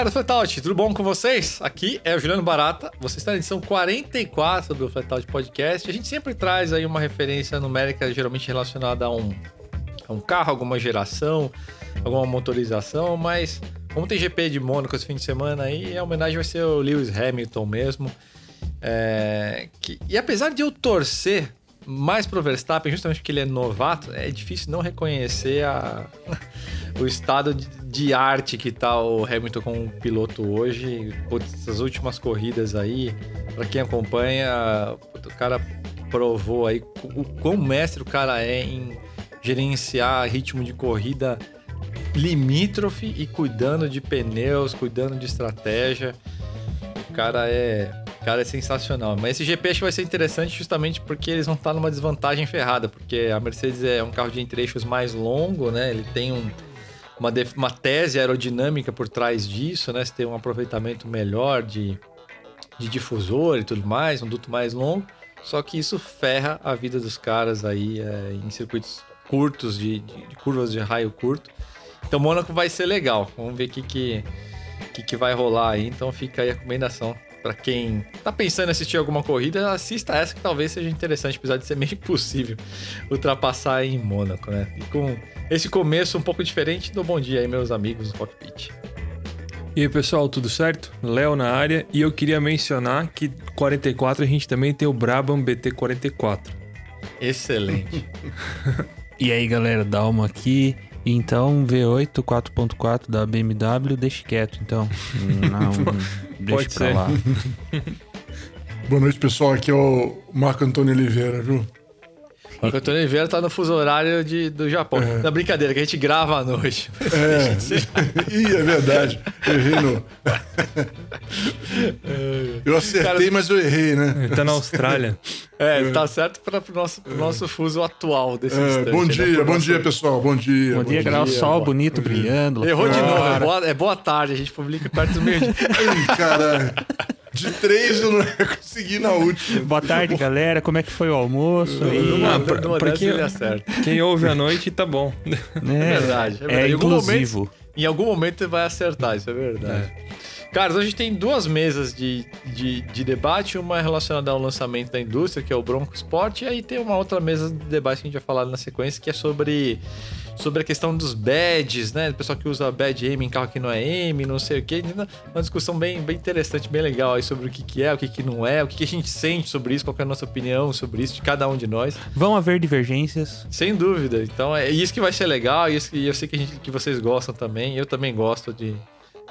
Galera do Flatout, tudo bom com vocês? Aqui é o Juliano Barata. Você está na edição 44 do Flatout Podcast. A gente sempre traz aí uma referência numérica geralmente relacionada a um, a um carro, alguma geração, alguma motorização, mas como tem GP de Mônaco esse fim de semana aí, a homenagem vai ser o Lewis Hamilton mesmo. É, que, e apesar de eu torcer mais pro Verstappen, justamente porque ele é novato, é difícil não reconhecer a, o estado de, arte que tá o Hamilton como piloto hoje. Putz, essas últimas corridas aí, para quem acompanha, o cara provou aí o quão mestre o cara é em gerenciar ritmo de corrida limítrofe e cuidando de pneus, cuidando de estratégia. O cara é Cara, é sensacional. Mas esse GP acho que vai ser interessante justamente porque eles vão estar numa desvantagem ferrada, porque a Mercedes é um carro de entre-eixos mais longo, né? Ele tem um, uma, uma tese aerodinâmica por trás disso, né? Você tem um aproveitamento melhor de, de difusor e tudo mais, um duto mais longo. Só que isso ferra a vida dos caras aí é, em circuitos curtos, de, de, de, curvas de raio curto. Então, Mônaco vai ser legal. Vamos ver o que, que, que, que vai rolar aí. Então, fica aí a recomendação para quem tá pensando em assistir alguma corrida, assista essa que talvez seja interessante, apesar de ser meio impossível ultrapassar em Mônaco, né? E com esse começo um pouco diferente, do bom dia aí, meus amigos do Cockpit. E aí, pessoal, tudo certo? Léo na área e eu queria mencionar que 44 a gente também tem o Brabham BT44. Excelente. e aí, galera, Dalma aqui. Então, V8 4.4 da BMW, deixe quieto, então. Não, deixe pra ser. lá. Boa noite, pessoal. Aqui é o Marco Antônio Oliveira, viu? Marco Antônio Oliveira tá no fuso horário de, do Japão. É. Na brincadeira, que a gente grava à noite. É. Ih, é verdade. Errei no. eu acertei, Cara, mas eu errei, né? Ele tá na Austrália. É, é. tá certo para o nosso, pro nosso fuso atual desse é, instante. Bom né? dia, né? bom dia, pessoal. Bom dia. Bom, bom dia, o sol bonito, brilhando. Errou de novo. É boa, é boa tarde. A gente publica perto do meio-dia. Caralho. De três eu não ia conseguir na última. Boa tarde, galera. Como é que foi o almoço? E... Ah, pra, pra, pra quem, quem ouve à noite tá bom. É, é verdade. É, verdade. é inclusivo. Momento, em algum momento você vai acertar, isso é verdade. É. Cara, a gente tem duas mesas de, de, de, debate, uma relacionada ao lançamento da indústria, que é o Bronco Sport, e aí tem uma outra mesa de debate que a gente vai falar na sequência, que é sobre, sobre a questão dos badges, né? O pessoal que usa badge M em carro que não é M, não sei o quê. Uma discussão bem, bem interessante, bem legal aí sobre o que, que é, o que, que não é, o que, que a gente sente sobre isso, qual é a nossa opinião sobre isso, de cada um de nós. Vão haver divergências. Sem dúvida. Então é isso que vai ser legal, e eu sei que, a gente, que vocês gostam também, eu também gosto de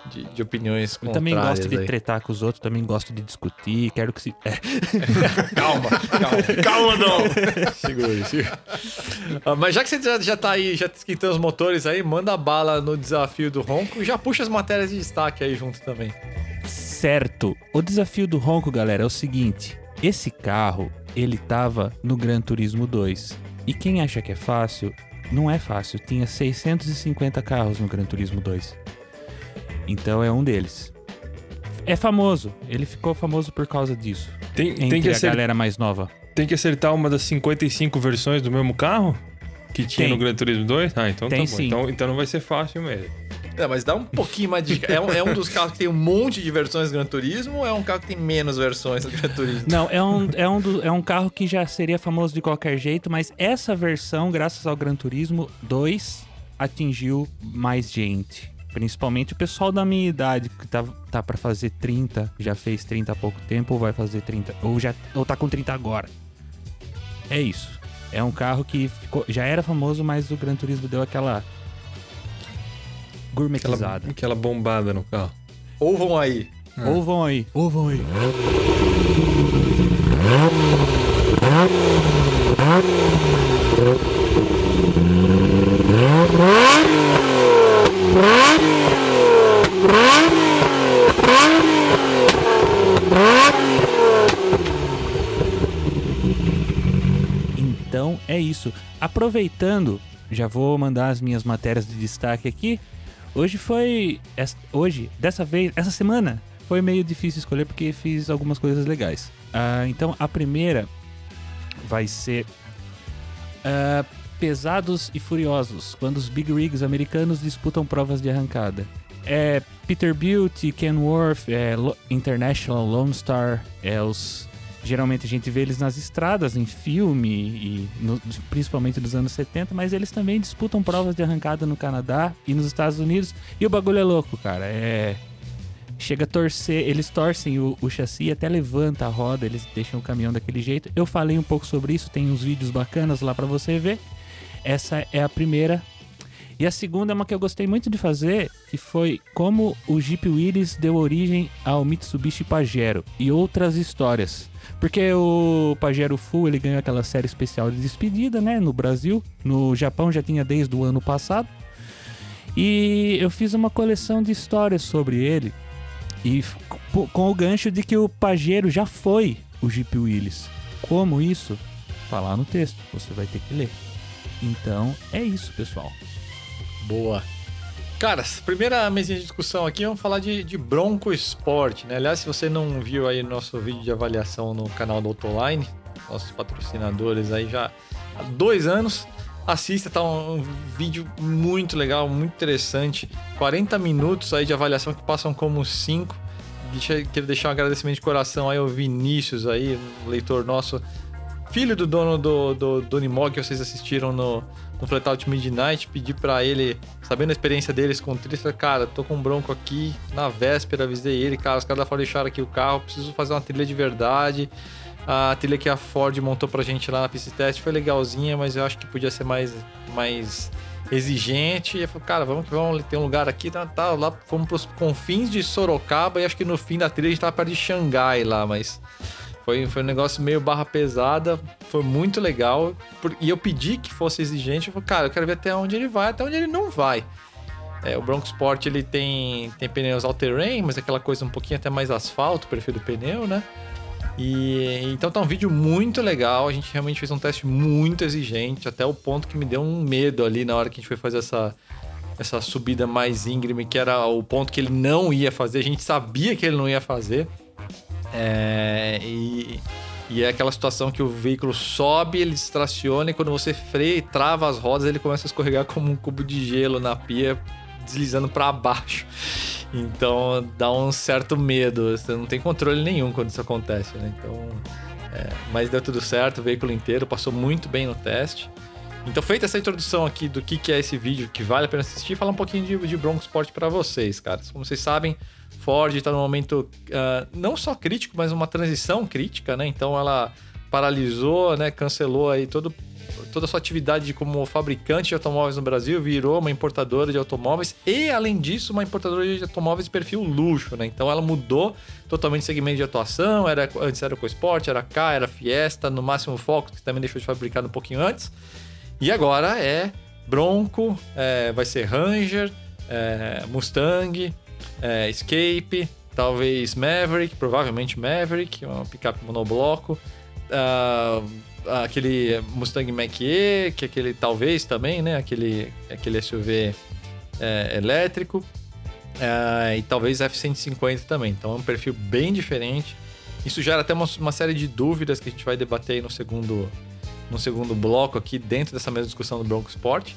de, de opiniões Eu também gosto de aí. tretar com os outros, também gosto de discutir, quero que se... É. calma, calma. Calma, não. segura, segura. Ah, mas já que você já, já tá aí, já esquentando os motores aí, manda bala no desafio do Ronco e já puxa as matérias de destaque aí junto também. Certo. O desafio do Ronco, galera, é o seguinte. Esse carro, ele tava no Gran Turismo 2. E quem acha que é fácil, não é fácil. Tinha 650 carros no Gran Turismo 2. Então é um deles. É famoso, ele ficou famoso por causa disso. Tem, tem que a galera mais nova. Tem que acertar uma das 55 versões do mesmo carro que tinha tem. no Gran Turismo 2? Ah, então tem, tá bom. Então, então não vai ser fácil mesmo. É, mas dá um pouquinho mais de. É um, é um dos carros que tem um monte de versões do Gran Turismo ou é um carro que tem menos versões do Gran Turismo? Não, é um, é, um do, é um carro que já seria famoso de qualquer jeito, mas essa versão, graças ao Gran Turismo 2, atingiu mais gente. Principalmente o pessoal da minha idade, que tá, tá para fazer 30, já fez 30 há pouco tempo, ou vai fazer 30, ou já ou tá com 30 agora. É isso. É um carro que ficou, já era famoso, mas o Gran Turismo deu aquela gourmetizada. Aquela, aquela bombada no carro. Ou vão aí. É. Ou vão aí. Ou vão aí. Então é isso. Aproveitando, já vou mandar as minhas matérias de destaque aqui. Hoje foi. Hoje, dessa vez, essa semana, foi meio difícil escolher porque fiz algumas coisas legais. Uh, então a primeira vai ser. Uh, pesados e furiosos, quando os big rigs americanos disputam provas de arrancada. é Peterbilt, Kenworth, é, International Lone Star, é os geralmente a gente vê eles nas estradas, em filme e no- principalmente dos anos 70, mas eles também disputam provas de arrancada no Canadá e nos Estados Unidos. E o bagulho é louco, cara. É chega a torcer, eles torcem o, o chassi, até levanta a roda, eles deixam o caminhão daquele jeito. Eu falei um pouco sobre isso, tem uns vídeos bacanas lá pra você ver. Essa é a primeira. E a segunda é uma que eu gostei muito de fazer, que foi como o Jeep Willys deu origem ao Mitsubishi Pajero e outras histórias. Porque o Pajero Full ele ganhou aquela série especial de despedida, né, no Brasil. No Japão já tinha desde o ano passado. E eu fiz uma coleção de histórias sobre ele. E com o gancho de que o Pajero já foi o Jeep Willys. Como isso? Tá lá no texto, você vai ter que ler. Então é isso, pessoal. Boa. Cara, primeira mesinha de discussão aqui, vamos falar de, de Bronco Sport, né? Aliás, se você não viu aí nosso vídeo de avaliação no canal do Autoline, nossos patrocinadores aí já há dois anos, assista, tá um, um vídeo muito legal, muito interessante. 40 minutos aí de avaliação que passam como 5. Deixa, quero deixar um agradecimento de coração aí ao Vinícius aí, leitor nosso, filho do dono do, do, do Unimog que vocês assistiram no, no Flatout Midnight, pedi pra ele, sabendo a experiência deles com o Tristan, cara, tô com um bronco aqui, na véspera avisei ele, cara, os caras da Ford deixaram aqui o carro, preciso fazer uma trilha de verdade. A trilha que a Ford montou pra gente lá na pista de teste foi legalzinha, mas eu acho que podia ser mais, mais exigente. E eu falei, cara, vamos que vamos, tem um lugar aqui, tá, tá, lá fomos pros confins de Sorocaba e acho que no fim da trilha a gente tava perto de Xangai lá, mas foi, foi um negócio meio barra pesada, foi muito legal. por- E eu pedi que fosse exigente. Eu falei, cara, eu quero ver até onde ele vai, até onde ele não vai. É, o Bronco Sport ele tem, tem pneus all-terrain, mas é aquela coisa um pouquinho até mais asfalto, o perfil do pneu, né? E então tá um vídeo muito legal. A gente realmente fez um teste muito exigente, até o ponto que me deu um medo ali na hora que a gente foi fazer essa, essa subida mais íngreme, que era o ponto que ele não ia fazer. A gente sabia que ele não ia fazer. É, e, e é aquela situação que o veículo sobe, ele distraciona e quando você freia e trava as rodas, ele começa a escorregar como um cubo de gelo na pia, deslizando para baixo. Então dá um certo medo, você não tem controle nenhum quando isso acontece, né? Então, é, mas deu tudo certo, o veículo inteiro passou muito bem no teste. Então, feita essa introdução aqui do que, que é esse vídeo, que vale a pena assistir, falar um pouquinho de, de Bronco Sport para vocês, cara. Como vocês sabem, Ford está num momento ah, não só crítico, mas uma transição crítica, né? Então, ela paralisou, né? Cancelou aí todo, toda a sua atividade de como fabricante de automóveis no Brasil, virou uma importadora de automóveis e, além disso, uma importadora de automóveis de perfil luxo, né? Então, ela mudou totalmente o segmento de atuação. Era, antes era EcoSport, era K, era Fiesta, no máximo Focus, que também deixou de fabricar um pouquinho antes. E agora é Bronco, é, vai ser Ranger, é, Mustang, é, Escape, talvez Maverick, provavelmente Maverick, uma picape monobloco. ah, aquele Mustang Mach-E, que é aquele talvez também, né? Aquele, aquele SUV é, elétrico. Ah, e talvez F-150 também. Então é um perfil bem diferente. Isso gera até uma, uma série de dúvidas que a gente vai debater aí no segundo, no segundo bloco aqui, dentro dessa mesma discussão do Bronco Sport.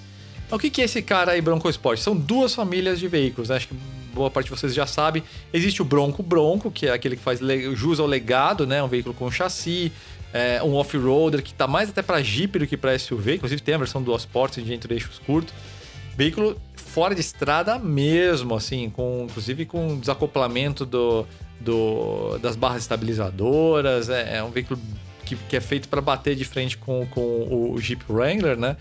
Então, o que, que é esse cara aí, Bronco Sport? São duas famílias de veículos, né? acho que boa parte de vocês já sabe. Existe o Bronco Bronco, que é aquele que faz jus ao legado, né? Um veículo com chassi, é, um off-roader que tá mais até para Jeep do que para SUV. Inclusive tem a versão do Sport de entre eixos curtos. Veículo fora de estrada mesmo, assim, com inclusive com desacoplamento do, do, das barras estabilizadoras. É, é um veículo que, que é feito para bater de frente com, com o Jeep Wrangler, né?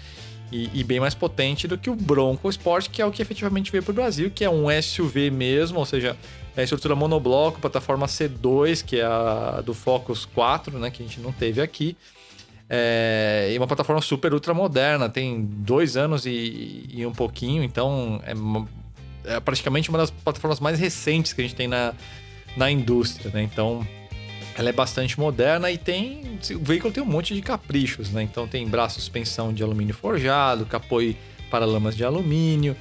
E, e bem mais potente do que o Bronco Sport, que é o que efetivamente veio para o Brasil, que é um SUV mesmo, ou seja, é a estrutura monobloco, plataforma C2, que é a do Focus 4, né? Que a gente não teve aqui. É, e uma plataforma super ultra moderna, tem dois anos e, e um pouquinho, então é, uma- é praticamente uma das plataformas mais recentes que a gente tem na, na indústria, né? Então ela é bastante moderna e tem. O veículo tem um monte de caprichos, né? Então tem braço suspensão de alumínio forjado, capô e paralamas de alumínio.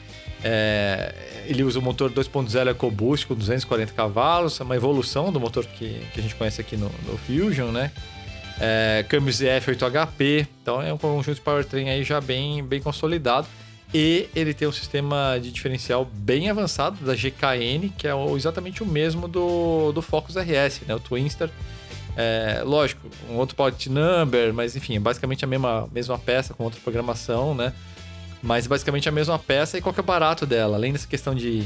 é, ele usa o motor 2.0 EcoBoost com 240 cavalos, é uma evolução do motor que, que a gente conhece aqui no, no Fusion, né? É, câmbio ZF 8HP, então é um conjunto de powertrain aí já bem, bem consolidado. E ele tem um sistema de diferencial bem avançado da GKN, que é exatamente o mesmo do, do Focus RS, né? O Twinster. É, lógico, um outro part number, mas enfim, é basicamente a mesma, mesma peça com outra programação, né? Mas basicamente a mesma peça e qual que é o barato dela? Além dessa questão de,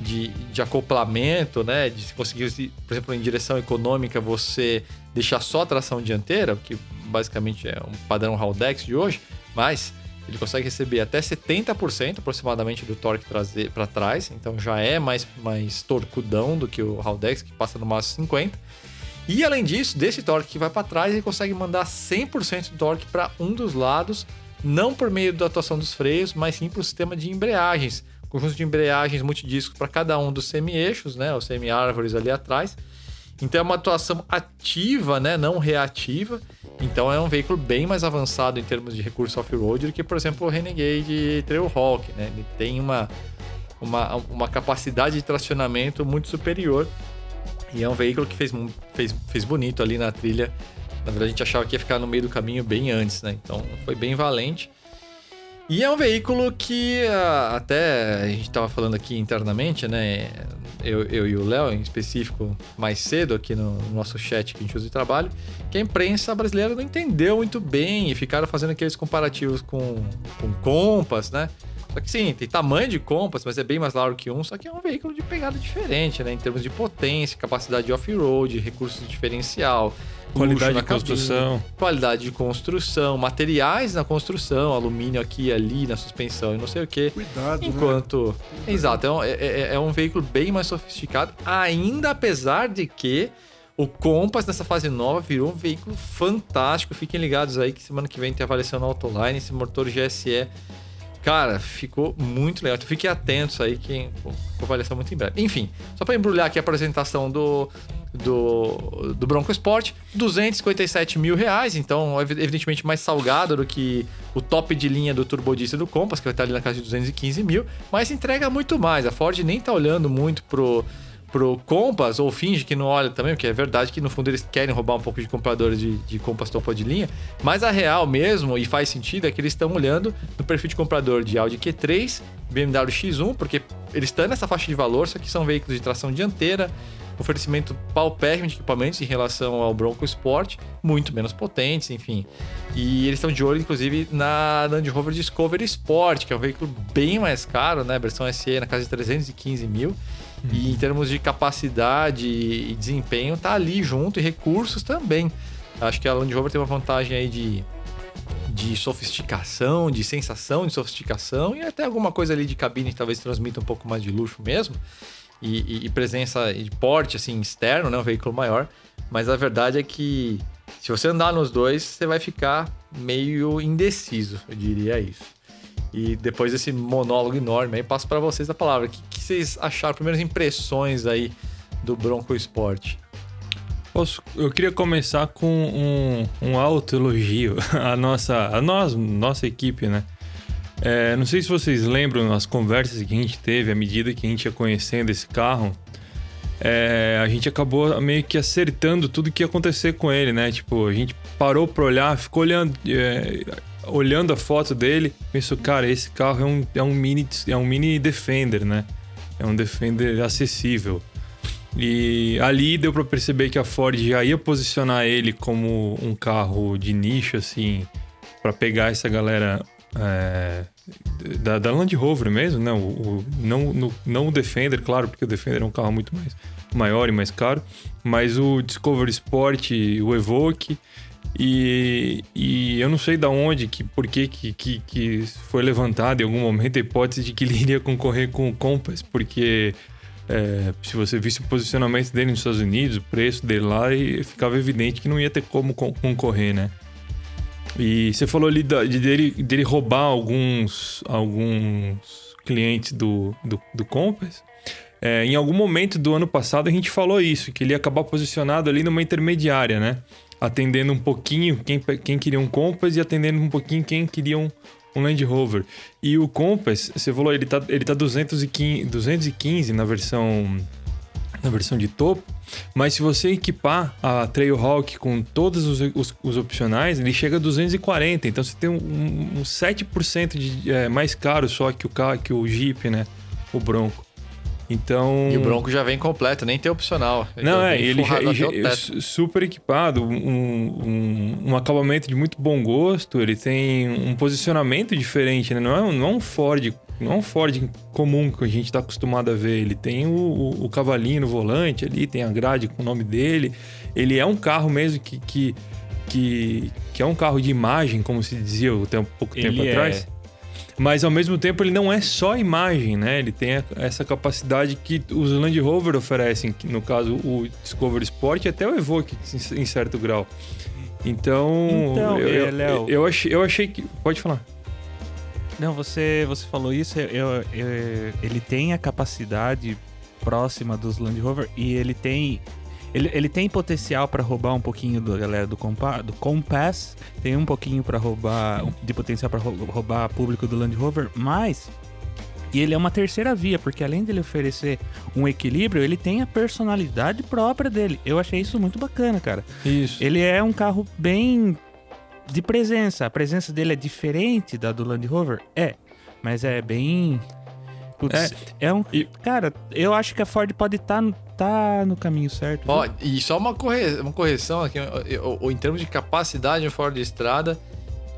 de, de acoplamento, né? De se conseguir, por exemplo, em direção econômica, você deixar só a tração dianteira, que basicamente é um padrão Haldex de hoje, mas ele consegue receber até 70% aproximadamente do torque para trás, então já é mais, mais torcudão do que o Haldex, que passa no máximo 50%. E além disso, desse torque que vai para trás, ele consegue mandar 100% do torque para um dos lados, não por meio da atuação dos freios, mas sim para o sistema de embreagens. Conjunto de embreagens multidiscos para cada um dos semi-eixos, né? Os semi-árvores ali atrás. Então é uma atuação ativa, né? Não reativa. Então é um veículo bem mais avançado em termos de recurso off-road do que, por exemplo, o Renegade Trailhawk, né? Ele tem uma, uma, uma capacidade de tracionamento muito superior. E é um veículo que fez, fez, fez bonito ali na trilha. Na verdade, a gente achava que ia ficar no meio do caminho bem antes, né? Então foi bem valente. E é um veículo que ah, até a gente estava falando aqui internamente, né? Eu, eu e o Léo, em específico, mais cedo aqui no, no nosso chat que a gente usa de trabalho, que a imprensa brasileira não entendeu muito bem e ficaram fazendo aqueles comparativos com, com Compass, né? Só que sim, tem tamanho de Compass, mas é bem mais largo que um, só que é um veículo de pegada diferente, né? Em termos de potência, capacidade de off-road, recursos de diferencial, Qualidade de construção. cabine, qualidade de construção, materiais na construção, alumínio aqui e ali na suspensão e não sei o que. Cuidado, né? Enquanto. Exato, é um, é- é- é um veículo bem mais sofisticado, ainda apesar de que o Compass nessa fase nova virou um veículo fantástico. Fiquem ligados aí que semana que vem tem avaliação na Autoline, esse motor GSE. Cara, ficou muito legal. Então fiquem atentos aí que pô, com avaliação muito em breve. Enfim, só para embrulhar aqui a apresentação do, do, do Bronco Sport, 257 mil reais, então ev- evidentemente mais salgado do que o top de linha do Turbo Diesel do Compass, que vai estar ali na casa de 215 mil, mas entrega muito mais. A Ford nem tá olhando muito pro, pro Compass, ou finge que não olha também, porque é verdade que no fundo eles querem roubar um pouco de compradores de, de Compass topo de linha, mas a real mesmo, e faz sentido, é que eles estão olhando no perfil de comprador de Audi Q3, BMW X1, porque eles estão nessa faixa de valor, só que são veículos de tração dianteira, oferecimento paupérrimo de equipamentos em relação ao Bronco Sport, muito menos potentes, enfim. E eles estão de olho, inclusive, na Land Rover Discovery Sport, que é um veículo bem mais caro, né? Versão SE na casa de 315 mil. E em termos de capacidade e desempenho, tá ali junto, e recursos também. Acho que a Land Rover tem uma vantagem aí de, de sofisticação, de sensação de sofisticação, e até alguma coisa ali de cabine que talvez transmita um pouco mais de luxo mesmo. E, e- e presença de porte assim externo, né, um veículo maior. Mas a verdade é que se você andar nos dois, você vai ficar meio indeciso, eu diria isso. E depois desse monólogo enorme aí, passo para vocês a palavra. O que, que vocês acharam? Primeiras impressões aí do Bronco Sport? Eu queria começar com um, um alto elogio à nossa, à nós, nossa equipe, né? É, não sei se vocês lembram as conversas que a gente teve à medida que a gente ia conhecendo esse carro. é, a gente acabou meio que acertando tudo que ia acontecer com ele, né? Tipo, a gente parou pra olhar, ficou olhando, é, olhando a foto dele, pensou, cara, esse carro é um, é um mini, é um mini Defender, né? É um Defender acessível. E ali deu pra perceber que a Ford já ia posicionar ele como um carro de nicho, assim, pra pegar essa galera é, da, da Land Rover mesmo, né? O, o- não, no- não o Defender, claro, porque o Defender é um carro muito mais maior e mais caro, mas o Discovery Sport, o Evoque. E, e eu não sei da onde, que, por que, que, que, foi levantada em algum momento a hipótese de que ele iria concorrer com o Compass, porque é, se você visse o posicionamento dele nos Estados Unidos, o preço dele lá, ficava evidente que não ia ter como con- concorrer, né? E você falou ali de dele, dele roubar alguns, alguns clientes do, do, do Compass. É, em algum momento do ano passado a gente falou isso, que ele ia acabar posicionado ali numa intermediária, né? Atendendo um pouquinho quem, quem queria um Compass e atendendo um pouquinho quem queria um, um Land Rover. E o Compass, você falou, ele tá, ele tá 215, 215 na versão na versão de topo. Mas se você equipar a Trailhawk com todos os, os, os opcionais, ele chega a 240. Então você tem um, um 7% de, é, mais caro só que o, que o Jeep, né? O Bronco. Então. E o Bronco já vem completo, nem tem opcional. Ele não, é, ele já, já super equipado, um, um, um, acabamento de muito bom gosto, ele tem um posicionamento diferente, né? Não é, não é um Ford. Não é um Ford comum que a gente está acostumado a ver. Ele tem o, o, o, cavalinho no volante ali, tem a grade com o nome dele. Ele é um carro mesmo que, que, que, que é um carro de imagem, como se dizia um pouco tempo ele atrás. É mas ao mesmo tempo ele não é só imagem, né? Ele tem essa capacidade que os Land Rover oferecem, que no caso o Discovery Sport e até o Evoque em certo grau. Então, então eu, eu, é, Léo, eu, achei, eu achei que. Pode falar. Não, você, você falou isso, eu, eu, ele tem a capacidade próxima dos Land Rover e ele tem ele, ele tem potencial para roubar um pouquinho da galera do, compa, do Compass, tem um pouquinho para roubar, de potencial para roubar público do Land Rover, mas e ele é uma terceira via, porque além dele oferecer um equilíbrio, ele tem a personalidade própria dele. Eu achei isso muito bacana, cara. Isso. Ele é um carro bem de presença. A presença dele é diferente da do Land Rover? É. Mas é bem. Putz, é, é um. E... Cara, eu acho que a Ford pode estar tá tá no caminho certo. Ó, e só uma, corre... uma correção aqui, em termos de capacidade, o Ford de estrada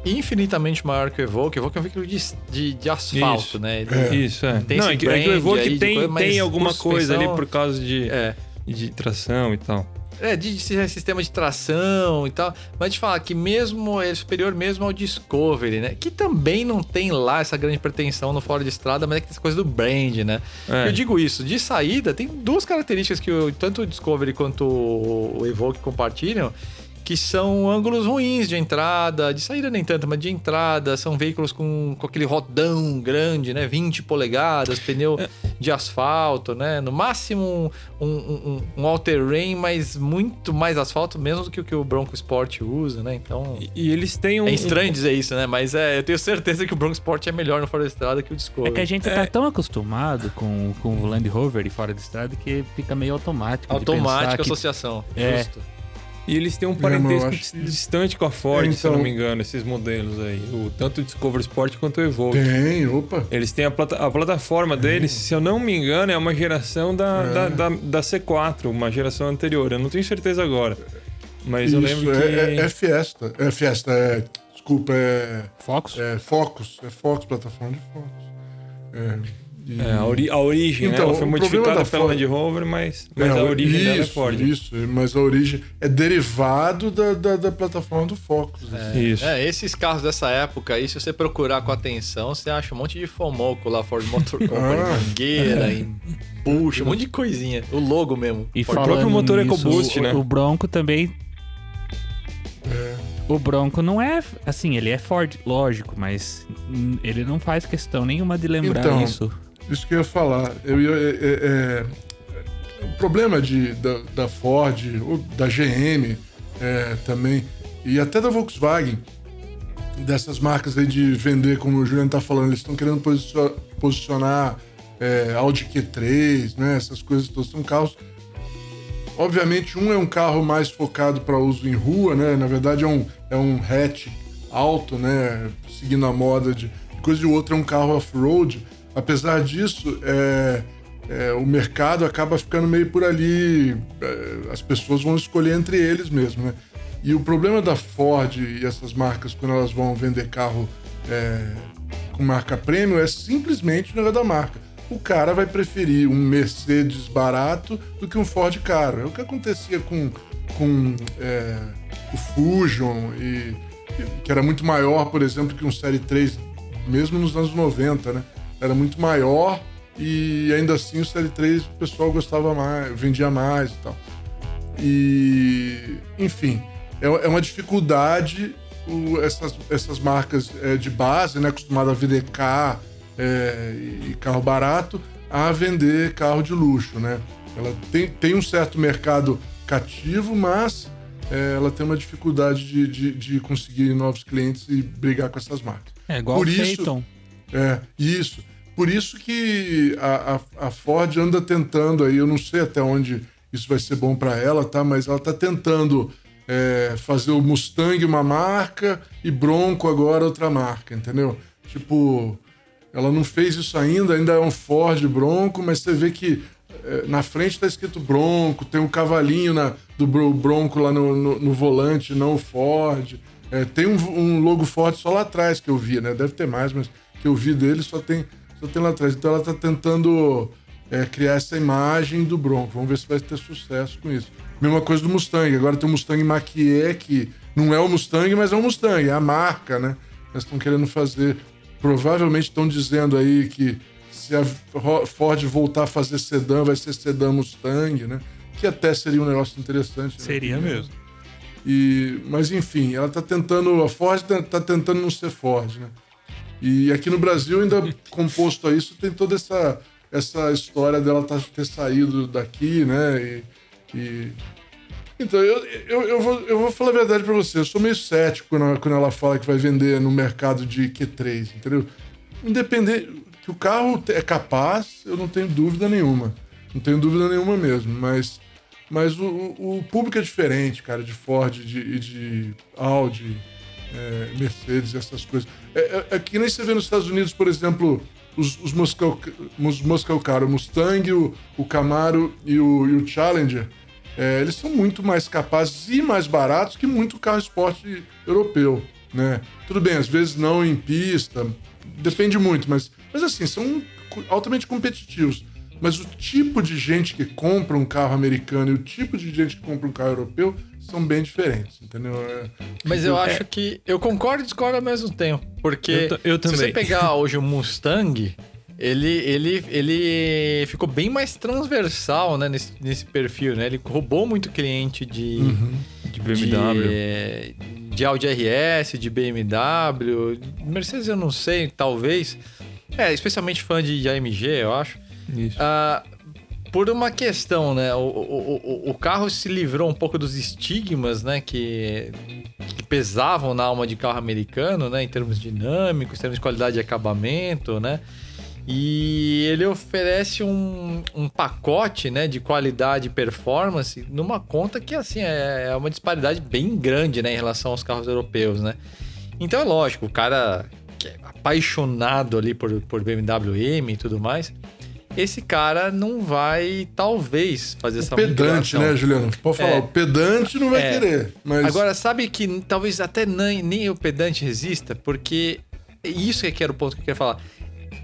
infinitamente maior que o Evoque. O Evoque é um veículo de, de, de asfalto, Isso. né? Ele é. Isso, é. Tem Não, é que, é que o Evoque tem, coisa, tem alguma coisa ali por causa de, é. de tração e tal. É, de, sistema de tração e tal. Mas de falar que mesmo é superior mesmo ao Discovery, né? Que também não tem lá essa grande pretensão no fora de estrada, mas é que tem essa coisa do brand, né? É. Eu digo isso, de saída, tem duas características que o, tanto o Discovery quanto o Evoque compartilham que são ângulos ruins de entrada, de saída nem tanto, mas de entrada, são veículos com, com aquele rodão grande, né? 20 polegadas, pneu é. de asfalto, né? No máximo um, um, um all-terrain, mas muito mais asfalto mesmo do que o que o Bronco Sport usa, né? Então... E, e eles têm um... É estranho um... dizer isso, né? Mas é, eu tenho certeza que o Bronco Sport é melhor no fora da estrada que o Discovery. É que a gente tá é. tá tão acostumado com, com o Land Rover e fora da estrada que fica meio automático Automática associação, que... é. justo. E eles têm um parentesco distante com a Ford, então... se eu não me engano, esses modelos aí. O, tanto o Discovery Sport quanto o Evoque. Tem, opa. Eles têm a, plata a plataforma deles, se eu não me engano, é uma geração da, é. da, da, da, C4, uma geração anterior. Eu não tenho certeza agora. Mas Isso, eu lembro é, que. É, é Fiesta. É Fiesta, é. Desculpa, é. Focus? É Focus. É Focus, plataforma de Focus. É. É, a, ori a, origem, então, né? Ela foi modificada pela Land Rover, mas, mas a origem isso, dela é Ford. Isso, mas a origem é derivado da, da, da plataforma do Focus. É, isso. É, esses carros dessa época aí, se você procurar com atenção, você acha um monte de fomoco lá, Ford Motor Company, ah, Mangueira, é. puxa, um monte de coisinha. O logo mesmo. E o próprio motor EcoBoost, né? O Bronco também é. O Bronco não é assim, ele é Ford, lógico, mas ele não faz questão nenhuma de lembrar então, isso. Isso que eu ia falar. Eu é, é, é, o problema de, da, da Ford, da GM é, também, e até da Volkswagen, dessas marcas aí de vender, como o Juliano tá falando, eles estão querendo posicionar é, Audi Q3, né? Essas coisas todas. São carros. Obviamente, um é um carro mais focado para uso em rua, né? Na verdade, é um, é um hatch alto, né? Seguindo a moda de coisa, e o outro é um carro off-road apesar disso, é, é, o mercado acaba ficando meio por ali, é, as pessoas vão escolher entre eles mesmo, né? E o problema da Ford e essas marcas, quando elas vão vender carro é, com marca premium, é simplesmente o negócio da marca. O cara vai preferir um Mercedes barato do que um Ford caro. É o que acontecia com, com é, o Fusion, e, que era muito maior, por exemplo, que um Série 3, mesmo nos anos 90, né? Era muito maior e ainda assim o Série 3 o pessoal gostava mais, vendia mais e tal. E, enfim, é, é uma dificuldade o, essas, essas marcas é, de base, né, acostumadas a vender carro é, e carro barato, a vender carro de luxo, né? Ela tem, tem um certo mercado cativo, mas é, ela tem uma dificuldade de, de, de, conseguir novos clientes e brigar com essas marcas. É igual Por isso, É, isso. por isso que a, a, a Ford anda tentando aí, eu não sei até onde isso vai ser bom para ela, tá? Mas ela tá tentando é, fazer o Mustang uma marca e Bronco agora outra marca, entendeu? Tipo, ela não fez isso ainda, ainda é um Ford Bronco, mas você vê que é, na frente tá escrito Bronco, tem um cavalinho na, do Bronco lá no, no, no volante, não o Ford. É, tem um, um, logo Ford só lá atrás que eu vi, né? Deve ter mais, mas que eu vi dele só tem, só tem lá atrás. Então ela tá tentando é, criar essa imagem do Bronco. Vamos ver se vai ter sucesso com isso. Mesma coisa do Mustang. Agora tem o Mustang Mach-E, que não é o Mustang, mas é o Mustang, é a marca, né? Eles estão querendo fazer. Provavelmente estão dizendo aí que se a Ford voltar a fazer sedã, vai ser sedã Mustang, né? Que até seria um negócio interessante. Né? Seria mesmo. E, mas enfim, ela está tentando. A Ford está tá tentando não ser Ford, né? E aqui no Brasil, ainda composto a isso, tem toda essa, essa história dela tá, ter saído daqui, né? E, e... Então, eu, eu, eu, vou, eu vou falar a verdade para você. Eu sou meio cético quando, quando ela fala que vai vender no mercado de Q3, entendeu? Independente. Que o carro é capaz, eu não tenho dúvida nenhuma. Não tenho dúvida nenhuma mesmo. Mas, mas o, o público é diferente, cara, de Ford e de, de, Audi, é, Mercedes, essas coisas. É, é, é, que nem você vê nos Estados Unidos, por exemplo, os, os, Moscow, os Car, o Mustang, o, o Camaro e o, e o Challenger, é, eles são muito mais capazes e mais baratos que muito carro esporte europeu, né? Tudo bem, às vezes não em pista, depende muito, mas, mas assim, são altamente competitivos. Mas o tipo de gente que compra um carro americano e o tipo de gente que compra um carro europeu são bem diferentes, entendeu? É, Mas eu é. acho que. Eu concordo e discordo ao mesmo tempo. Porque eu, eu também. se você pegar hoje o Mustang, ele, ele, ele ficou bem mais transversal né, nesse, nesse perfil, né? Ele roubou muito cliente de, uhum. de BMW. De, de Audi RS, de BMW. Mercedes eu não sei, talvez. É, especialmente fã de AMG, eu acho. Isso. Uh, por uma questão, né? O, o, o, carro se livrou um pouco dos estigmas, né? Que, que, pesavam na alma de carro americano, né? Em termos dinâmicos, em termos de qualidade de acabamento, né? E ele oferece um, um pacote né, de qualidade e performance numa conta que assim é, é uma disparidade bem grande né, em relação aos carros europeus. Né? Então é lógico, o cara que é apaixonado ali por, por BMW M e tudo mais, esse cara não vai, talvez, fazer o essa pedante, né, Juliano? Pode falar, é, o pedante não vai é. querer. Mas... Agora, sabe que talvez até nem, nem o pedante resista, porque isso é que era o ponto que eu queria falar.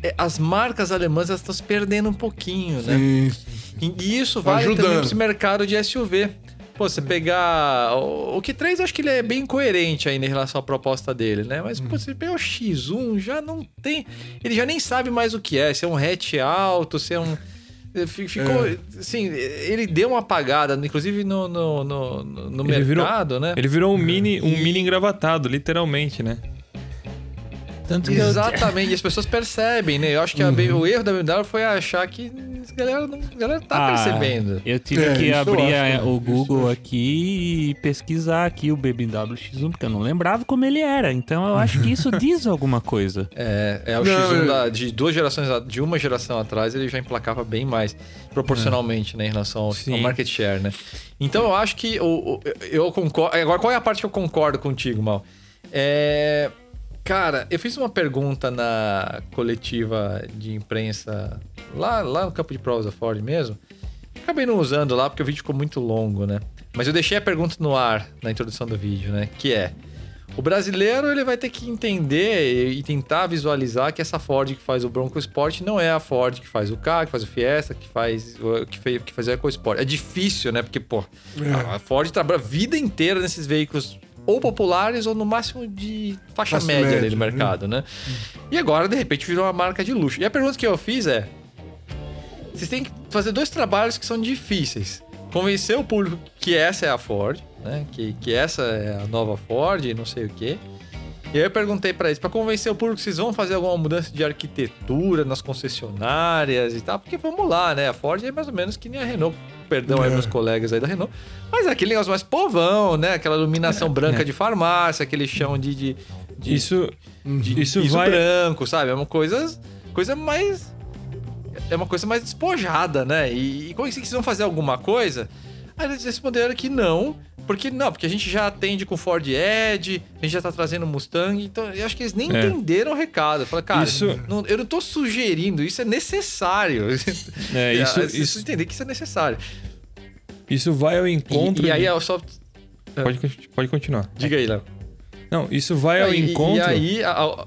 É, as marcas alemãs estão se perdendo um pouquinho, né? Sim, E isso vai Ajudando. também para esse mercado de SUV. Pô, você pegar. O, o Q3 acho que ele é bem coerente ainda em relação à proposta dele, né? Mas, pô, você pegar o X1, já não tem. Ele já nem sabe mais o que é. Se é um hatch alto, se é um. Eh, ficou. É. Assim, ele deu uma apagada, inclusive no, no, no, no mercado, virou, né? Ele virou um mini, um e... mini engravatado, literalmente, né? Tanto que Exatamente, eu... e as pessoas percebem, né? Eu acho que uhum. a, o erro da BMW foi achar que a galera, a galera tá ah, percebendo. Eu tive é, que abrir a, o Google aqui e pesquisar aqui o BMW X1, porque eu não lembrava como ele era. Então eu acho que isso diz alguma coisa. É, é o não, X1 da, de duas gerações, de uma geração atrás, ele já emplacava bem mais proporcionalmente, é. né, em relação ao, ao, market share, né? Então eu acho que eu, eu concordo. Agora, qual é a parte que eu concordo contigo, Mal? É Cara, eu fiz uma pergunta na coletiva de imprensa lá, lá no campo de provas da Ford mesmo. Acabei não usando lá porque o vídeo ficou muito longo, né? Mas eu deixei a pergunta no ar na introdução do vídeo, né? Que é: o brasileiro ele vai ter que entender e tentar visualizar que essa Ford que faz o Bronco Sport não é a Ford que faz o K, que faz o Fiesta, que faz que fez, que faz o EcoSport. É difícil, né? Porque pô, é. a Ford trabalha a vida inteira nesses veículos ou populares ou no máximo de faixa Faixa média, média do mercado, né? E agora, de repente, virou uma marca de luxo. E a pergunta que eu fiz é: vocês têm que fazer dois trabalhos que são difíceis. Convencer o público que essa é a Ford, né? Que, que essa é a nova Ford e não sei o quê. E aí eu perguntei para eles, para convencer o público, vocês vão fazer alguma mudança de arquitetura nas concessionárias e tal? Porque vamos lá, né? A Ford é mais ou menos que nem a Renault perdão é. aí meus colegas aí da Renault. Mas é aquele negócio mais povão, né? Aquela iluminação é. branca é. de farmácia, aquele chão de. de, de isso de isso vai... branco, sabe? É uma coisa coisa mais. É uma coisa mais despojada, né? E, e como é que vocês vão fazer alguma coisa? Aí eles responderam que não, porque não, porque a gente já atende com Ford Edge, a gente já tá trazendo Mustang, então eu acho que eles nem É. entenderam o recado. Falei, cara, Isso- não- eu não tô sugerindo, isso é necessário. É, isso, Vocês isso, entender que isso é necessário. isso vai ao E, encontro. e aí de- eu só. pode, pode continuar. Diga aí, Léo. Não, isso vai ao E- encontro. E aí. a- a-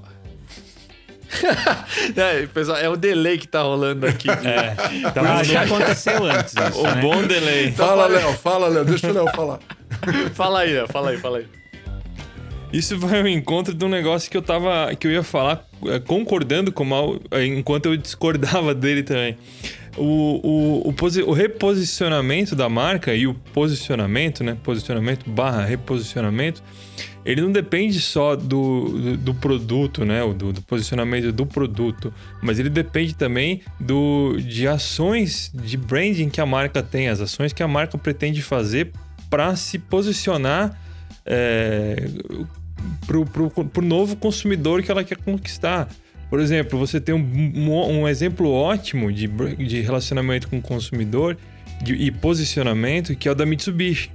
é, pessoal, é o delay que tá rolando aqui. É, Ah, já aconteceu antes isso, o né? bom delay. Fala, Léo, fala, Léo. Deixa o Léo falar. fala aí, Léo, fala aí, fala aí. Isso vai ao encontro de um negócio que eu tava. que eu ia falar é, concordando com o Mal, é, enquanto eu discordava dele também. O, o, o, o reposicionamento da marca e o posicionamento, né? Posicionamento barra reposicionamento, ele não depende só do, do, do produto, né? o Do, do posicionamento do produto, mas ele depende também do, de ações de branding que a marca tem, as ações que a marca pretende fazer para se posicionar é, pro, pro novo consumidor que ela quer conquistar. Por exemplo, você tem um, um, um exemplo ótimo de, de relacionamento com o consumidor de- e posicionamento, que é o da Mitsubishi.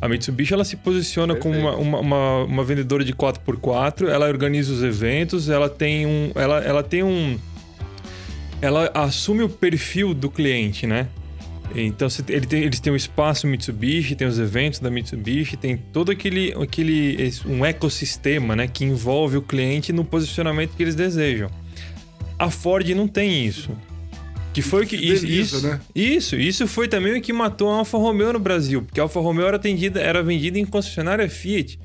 A Mitsubishi ela se posiciona como uma, uma, uma, uma vendedora de 4x4, ela organiza os eventos, ela tem um. Ela, ela tem um. Ela assume o perfil do cliente, né? Então ele tem- eles têm o espaço Mitsubishi, tem os eventos da Mitsubishi, tem todo aquele, aquele um ecossistema, né, que envolve o cliente no posicionamento que eles desejam. A Ford não tem isso. Que foi o que isso, Fideliza, isso, né? isso, isso foi também o que matou a Alfa Romeo no Brasil, porque a Alfa Romeo era atendida, era vendida em concessionária Fiat.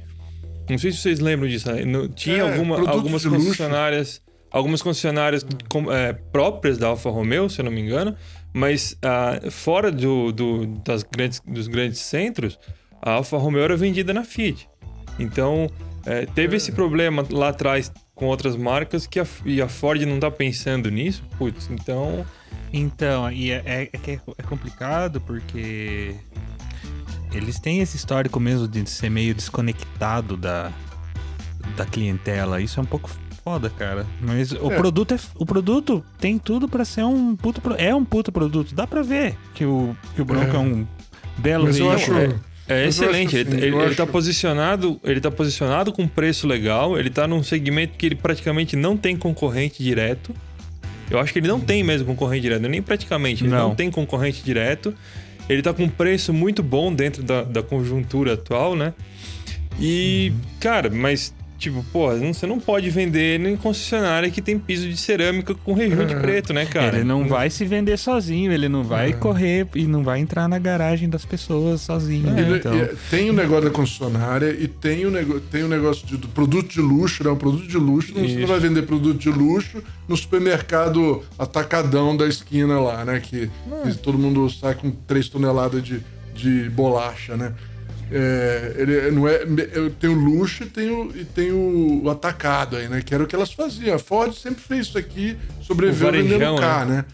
Não sei se vocês lembram disso. né? Tinha É, alguma, algumas concessionárias, algumas concessionárias é, próprias da Alfa Romeo, se eu não me engano, mas ah, fora do, do- das grandes, dos grandes centros, a Alfa Romeo era vendida na Fiat. Então, é, teve esse problema lá atrás com outras marcas que a, e a Ford não tá pensando nisso. Putz, então. Então, e é, é, é é é complicado porque eles têm esse histórico mesmo de ser meio desconectado da, da clientela. Isso é um pouco foda, cara. Mas o É. produto é, o produto tem tudo pra ser um puto pro- é um puto produto. Dá pra ver que o que o Bronco é, É. um belo Mas eu acho. É Mas eu excelente. ele, assim, ele, eu ele tá posicionado, ele tá posicionado com preço legal, ele tá num segmento que ele praticamente não tem concorrente direto. Eu acho que ele não tem mesmo concorrente direto, nem praticamente, ele não, Não. tem concorrente direto. Ele tá com um preço muito bom dentro da, da conjuntura atual, né? E, cara, mas tipo, pô, não- você não pode vender ele em concessionária que tem piso de cerâmica com rejunte É. preto, né, cara? Ele não vai se vender sozinho, ele não vai correr e não vai entrar na garagem das pessoas sozinho. E- então. e- tem o negócio da concessionária e tem o, nego, tem o negócio de- do produto de luxo, né? Um produto de luxo. Não, você não Isso. vai vender produto de luxo no supermercado atacadão da esquina lá, né? Que, que todo mundo sai com 3 toneladas de, de bolacha, né? É, ele não é, eu tenho o luxo e tem o, e tem o, o atacado aí, né? Que era o que elas faziam. A Ford sempre fez isso aqui, sobreviveu vendendo carro, né?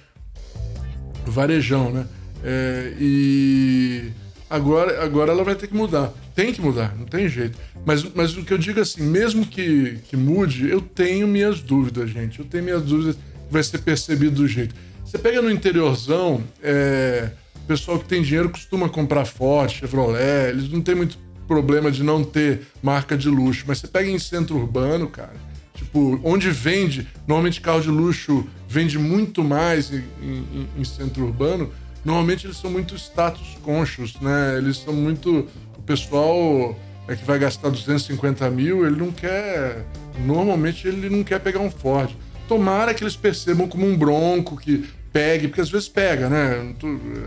varejão, né? É, e agora, agora ela vai ter que mudar. Tem que mudar, não tem jeito. Mas, mas o que eu digo é assim, mesmo que, que mude, eu tenho minhas dúvidas, gente. Eu tenho minhas dúvidas que vai ser percebido do jeito. Você pega no interiorzão, é, o pessoal que tem dinheiro costuma comprar Ford, Chevrolet, eles não tem muito problema de não ter marca de luxo. Mas você pega em centro urbano, cara, Tipo, onde vende, normalmente carro de luxo vende muito mais em, em- em centro urbano, normalmente eles são muito status conscious, né? Eles são muito. O pessoal é que vai gastar 250 mil, ele não quer. Normalmente ele não quer pegar um Ford. Tomara que eles percebam como um bronco que pegue, porque às vezes pega, né?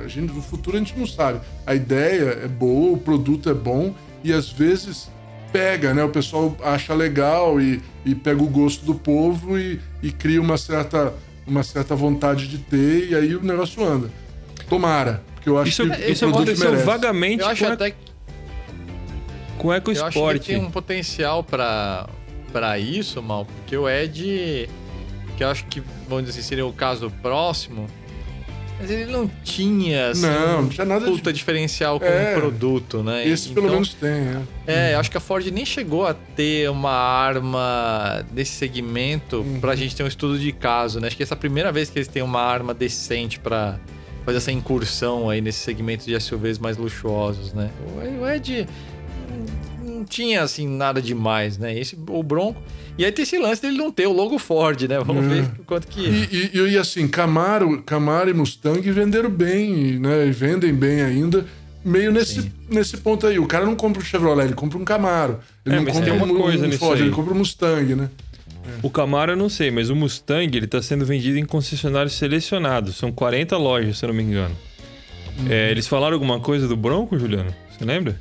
A gente, no futuro a gente não sabe. A ideia é boa, o produto é bom e às vezes pega, né? O pessoal acha legal e, e pega o gosto do povo e, e cria uma certa, uma certa vontade de ter e aí o negócio anda. Tomara, porque eu acho Isso, que isso o produto aconteceu merece. vagamente Eu acho com, a- até que com o Eu acho que EcoSport. tem um potencial pra, pra isso, mal, porque o Ed, que eu acho que, vamos dizer assim, seria o caso próximo, Mas ele não tinha, assim, Não, não tinha nada de- puta diferencial como É. produto, né? Esse pelo Então, menos tem, é. É, eu acho que a Ford nem chegou a ter uma arma desse segmento Uhum. pra gente ter um estudo de caso, né? Acho que essa é a primeira vez que eles têm uma arma decente pra fazer essa incursão aí nesse segmento de SUVs mais luxuosos, né? O Ed não- tinha, assim, nada demais, né? Esse, o Bronco... E aí tem esse lance dele não ter o logo Ford, né? Vamos ver o quanto que... E, e- e, assim, Camaro, Camaro e Mustang venderam bem, né? E vendem bem ainda. Meio nesse, Sim. nesse ponto aí. O cara não compra um Chevrolet, ele compra um Camaro. Ele É, não compra um, coisa um nisso Ford, aí. ele compra um Mustang, né? O Camaro eu não sei, mas o Mustang ele tá sendo vendido em concessionários selecionados. São 40 lojas, se eu não me engano. É, eles falaram alguma coisa do Bronco, Juliano? Você lembra?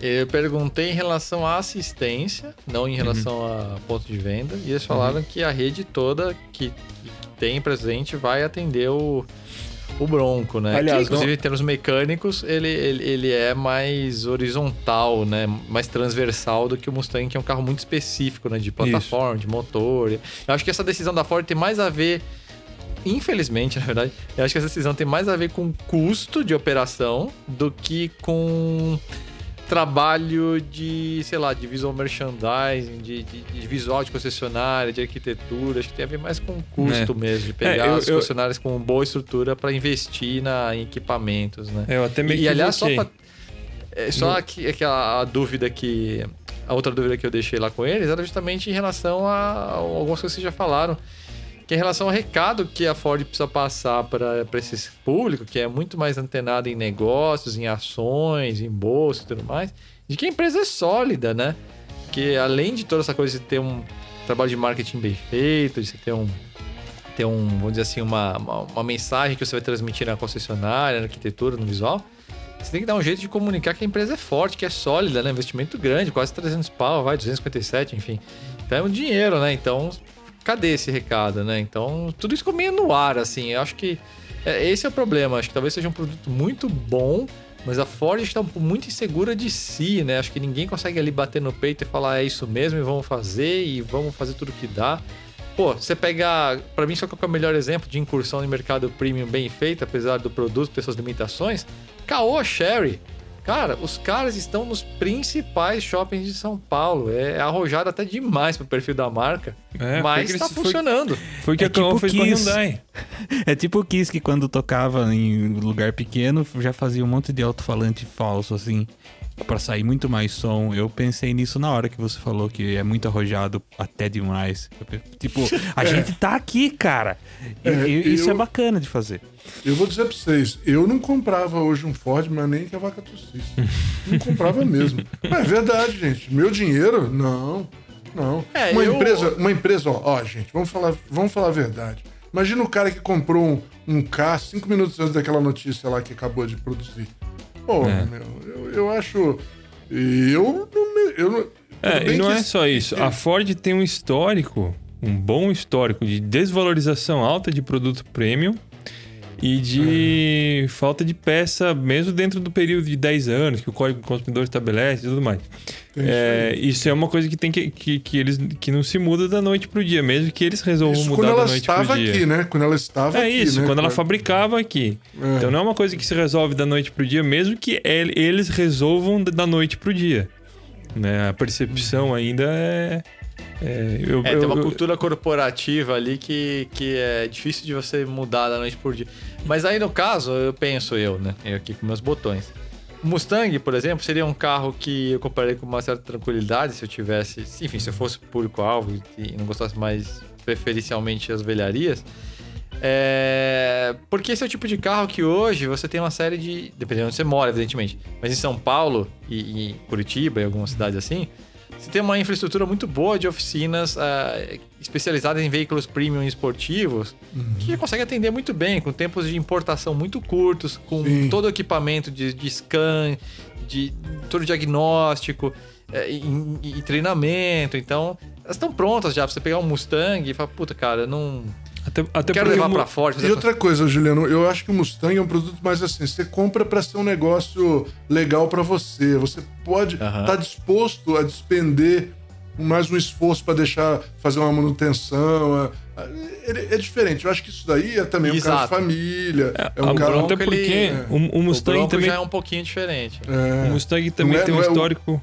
Eu perguntei em relação à assistência, não em relação a ponto de venda, e eles falaram que a rede toda que, que tem presente vai atender o, o Bronco, né? Aliás, que, inclusive, não- em termos mecânicos, ele, ele, ele é mais horizontal, né? Mais transversal do que o Mustang, que é um carro muito específico, né? De plataforma, de motor. Eu acho que essa decisão da Ford tem mais a ver Infelizmente, na verdade, eu acho que essa decisão tem mais a ver com custo de operação do que com trabalho de, sei lá, de visual merchandising, de, de- de visual de concessionária, de arquitetura. Acho que tem a ver mais com custo mesmo, de pegar É, eu- as eu- concessionárias com boa estrutura para investir na, em equipamentos, né? É, eu até meio E, que aliás, só pra, é, só que, é que a, a dúvida que. A outra dúvida que eu deixei lá com eles era justamente em relação a, a algumas coisas que vocês já falaram. Que é em relação ao recado que a Ford precisa passar para esse público, que é muito mais antenado em negócios, em ações, em bolsa e tudo mais, de que a empresa é sólida, né? Que além de toda essa coisa de ter um trabalho de marketing bem feito, de você ter um, ter um, vamos dizer assim, uma, uma, uma mensagem que você vai transmitir na concessionária, na arquitetura, no visual, você tem que dar um jeito de comunicar que a empresa é forte, que é sólida, né? Investimento grande, quase 300 pau, vai, 257, enfim. Então é um dinheiro, né? Então, cadê esse recado, né? Então, tudo isso ficou no ar, assim. Eu acho que é, esse é o problema. Acho que talvez seja um produto muito bom, mas a Ford está muito insegura de si, né? Acho que ninguém consegue ali bater no peito e falar é isso mesmo e vamos fazer e vamos fazer tudo que dá. Pô, você pegar, Pra mim, só que é o melhor exemplo de incursão no mercado premium bem feita, apesar do produto ter suas limitações, Caoa Sherry. Cara, os caras estão nos principais shoppings de São Paulo. É arrojado até demais pro perfil da marca. É, mas tá funcionando. Foi o que É a tipo fez com a Kiss. Hyundai. É tipo o Kiss que quando tocava em lugar pequeno já fazia um monte de alto-falante falso, assim, pra sair muito mais som. Eu pensei nisso na hora que você falou que é muito arrojado até demais. Eu Tipo, a gente tá aqui, cara. E- É, e isso eu- é bacana de fazer. Eu vou dizer pra vocês, eu não comprava hoje um Ford, mas nem que a vaca tossisse. Não comprava mesmo. Mas é verdade, gente. Meu dinheiro, não. Não. É, uma, eu- empresa, uma empresa, ó, ó, gente, vamos falar, vamos falar a verdade. Imagina o cara que comprou um, um K cinco minutos antes daquela notícia lá que acabou de produzir. Pô, É. meu, eu, eu acho. Eu não. me- Eu não É, e não é só isso. A Ford tem um histórico, um bom histórico de desvalorização alta de produto premium e de falta de peça, mesmo dentro do período de 10 anos que o Código do Consumidor estabelece e tudo mais. Isso É, isso é uma coisa que tem que, que, que eles que não se muda da noite pro dia, mesmo que eles resolvam Isso quando mudar da ela noite estava pro dia. aqui, né? Quando ela estava É aqui. isso, né? quando ela Claro. fabricava aqui. É. Então não é uma coisa que se resolve da noite pro dia, mesmo que el- eles resolvam da noite pro dia. Né? A percepção ainda é. É, eu, É, eu- tem uma eu- cultura corporativa ali que, que é difícil de você mudar da noite por dia. Mas aí, no caso, eu penso eu, né? Eu aqui com meus botões. O Mustang, por exemplo, seria um carro que eu compraria com uma certa tranquilidade se eu tivesse... Enfim, se eu fosse público-alvo e não gostasse mais preferencialmente as velharias. É... Porque esse é o tipo de carro que hoje você tem uma série de... Dependendo de onde você mora, evidentemente. Mas em São Paulo e, e em Curitiba e algumas cidades assim... Você tem uma infraestrutura muito boa de oficinas ah, especializadas em veículos premium esportivos que consegue atender muito bem, com tempos de importação muito curtos, com Sim. todo o equipamento de, de scan, de todo o diagnóstico eh, e, e- treinamento. Então, elas estão prontas já pra você pegar um Mustang e falar, puta, cara, não até, até quero levar Ford. fazer E outra coisa, Juliano, eu acho que o Mustang é um produto mais assim, você compra para ser um negócio legal para você. Você pode estar Aham. disposto a despender mais um esforço para deixar fazer uma manutenção, a É, é diferente. Eu acho que isso daí é também Exato. um carro de família. É, é um carro... Até porque ele... o, o Mustang o também... já é um pouquinho diferente. É. O Mustang também é, tem um histórico...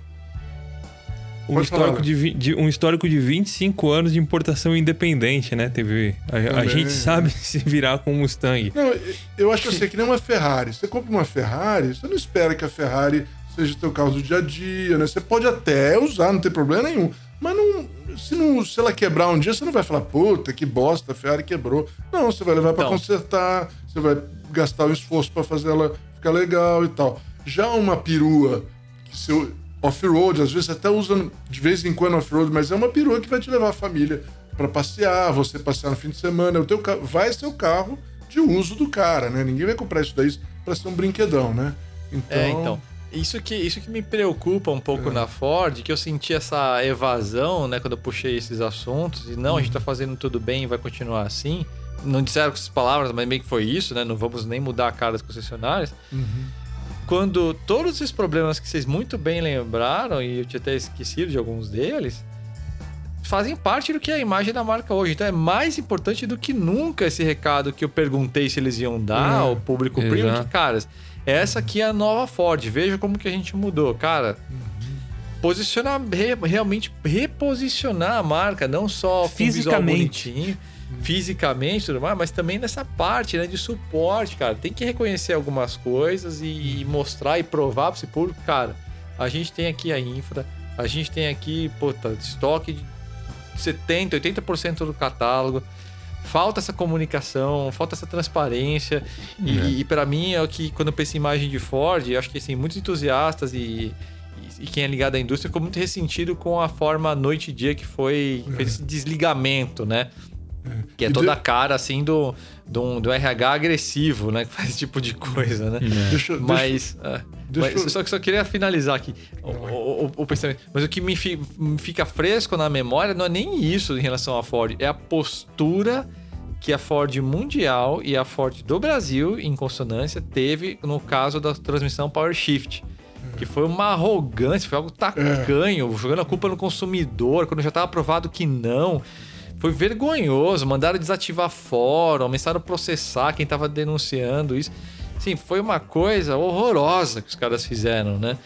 Um histórico, de, de, um histórico de 25 anos de importação independente, né? Teve, a, a gente sabe se virar com o Mustang. Não, eu acho que eu sei que nem uma Ferrari. Você compra uma Ferrari, você não espera que a Ferrari seja teu carro do dia a dia, né? Você pode até usar, não tem problema nenhum. Mas não, se, não, se ela quebrar um dia, você não vai falar, puta, que bosta, a Ferrari quebrou. Não, você vai levar para então. consertar, você vai gastar o esforço para fazer ela ficar legal e tal. Já uma perua, que seu off-road, às vezes até usa de vez em quando off-road, mas é uma perua que vai te levar a família para passear, você passear no fim de semana, o teu carro, vai ser o carro de uso do cara, né? Ninguém vai comprar isso daí para ser um brinquedão, né? Então, é, então. Isso que, isso que me preocupa um pouco é. na Ford, que eu senti essa evasão, né, quando eu puxei esses assuntos, e não, uhum. a gente tá fazendo tudo bem e vai continuar assim. Não disseram com essas palavras, mas meio que foi isso, né? Não vamos nem mudar a cara das concessionárias. Uhum. Quando todos esses problemas que vocês muito bem lembraram, e eu tinha até esquecido de alguns deles, fazem parte do que é a imagem da marca hoje. Então é mais importante do que nunca esse recado que eu perguntei se eles iam dar ao público premium, que, caras essa aqui é a nova Ford. Veja como que a gente mudou. Cara, posicionar, re, realmente reposicionar a marca, não só fisicamente. bonitinho, fisicamente tudo mais, mas também nessa parte né, de suporte, cara. Tem que reconhecer algumas coisas e, e mostrar e provar para esse público, cara. A gente tem aqui a infra, a gente tem aqui, puta, estoque de 70, 80% do catálogo falta essa comunicação, falta essa transparência. E, é. e para mim é o que, quando eu penso em imagem de Ford, eu acho que assim, muitos entusiastas e, e, quem é ligado à indústria ficou muito ressentido com a forma noite e dia que foi é. fez esse desligamento, né? É. Que é e toda de... a cara assim do, do, do, RH agressivo, né? Que faz esse tipo de coisa, né? É. Deixa, mas. Deixa, é, deixa mas eu... só, só queria finalizar aqui o, o, o, pensamento. Mas o que me, fi, me fica fresco na memória não é nem isso em relação à Ford, é a postura que a Ford Mundial e a Ford do Brasil, em consonância, teve no caso da transmissão Power Shift. Que foi uma arrogância, foi algo tacanho, é. jogando a culpa no consumidor, quando já estava provado que não. Foi vergonhoso, mandaram desativar fórum, começaram a processar quem estava denunciando isso. Sim, foi uma coisa horrorosa que os caras fizeram, né?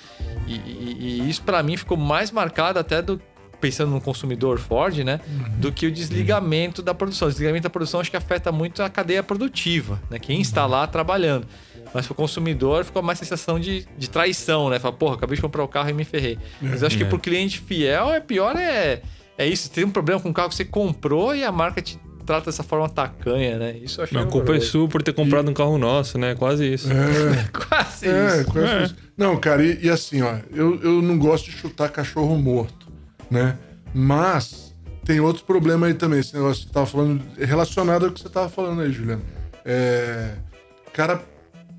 E, e, e isso para mim ficou mais marcado até do pensando no consumidor Ford, né? Uhum. Do que o desligamento da produção. O desligamento da produção acho que afeta muito a cadeia produtiva, né? Quem está lá trabalhando. Mas para o consumidor ficou mais sensação de, de traição, né? Fala, porra, acabei de comprar o carro e me ferrei. Mas eu acho que é. para o cliente fiel é pior é, é isso. Tem um problema com o carro que você comprou e a marca te trata dessa forma tacanha, né? Isso eu achei. A culpa é sua por ter comprado e... um carro nosso, né? Quase isso. É, quase é, isso. Quase é. isso. Não, cara, e, e, assim, ó, eu, eu não gosto de chutar cachorro morto né? Mas tem outro problema aí também, esse negócio que você tava falando, relacionado ao que você tava falando aí, Juliano. É, cara,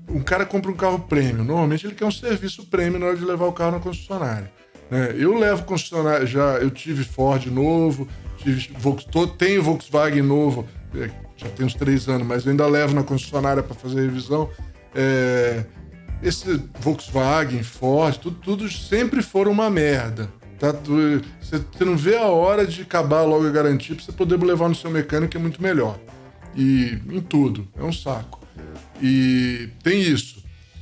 um cara compra um carro prêmio, normalmente ele quer um serviço prêmio na hora de levar o carro na concessionária. Né? Eu levo concessionária, já eu tive Ford novo, tive, tenho Volkswagen novo, é, já tem uns três anos, mas eu ainda levo na concessionária para fazer revisão. É, esse Volkswagen, Ford, tudo, tudo sempre foram uma merda. Tá, você, não vê a hora de acabar logo a garantia pra você poder levar no seu mecânico, é muito melhor. E em tudo. É um saco. E tem isso.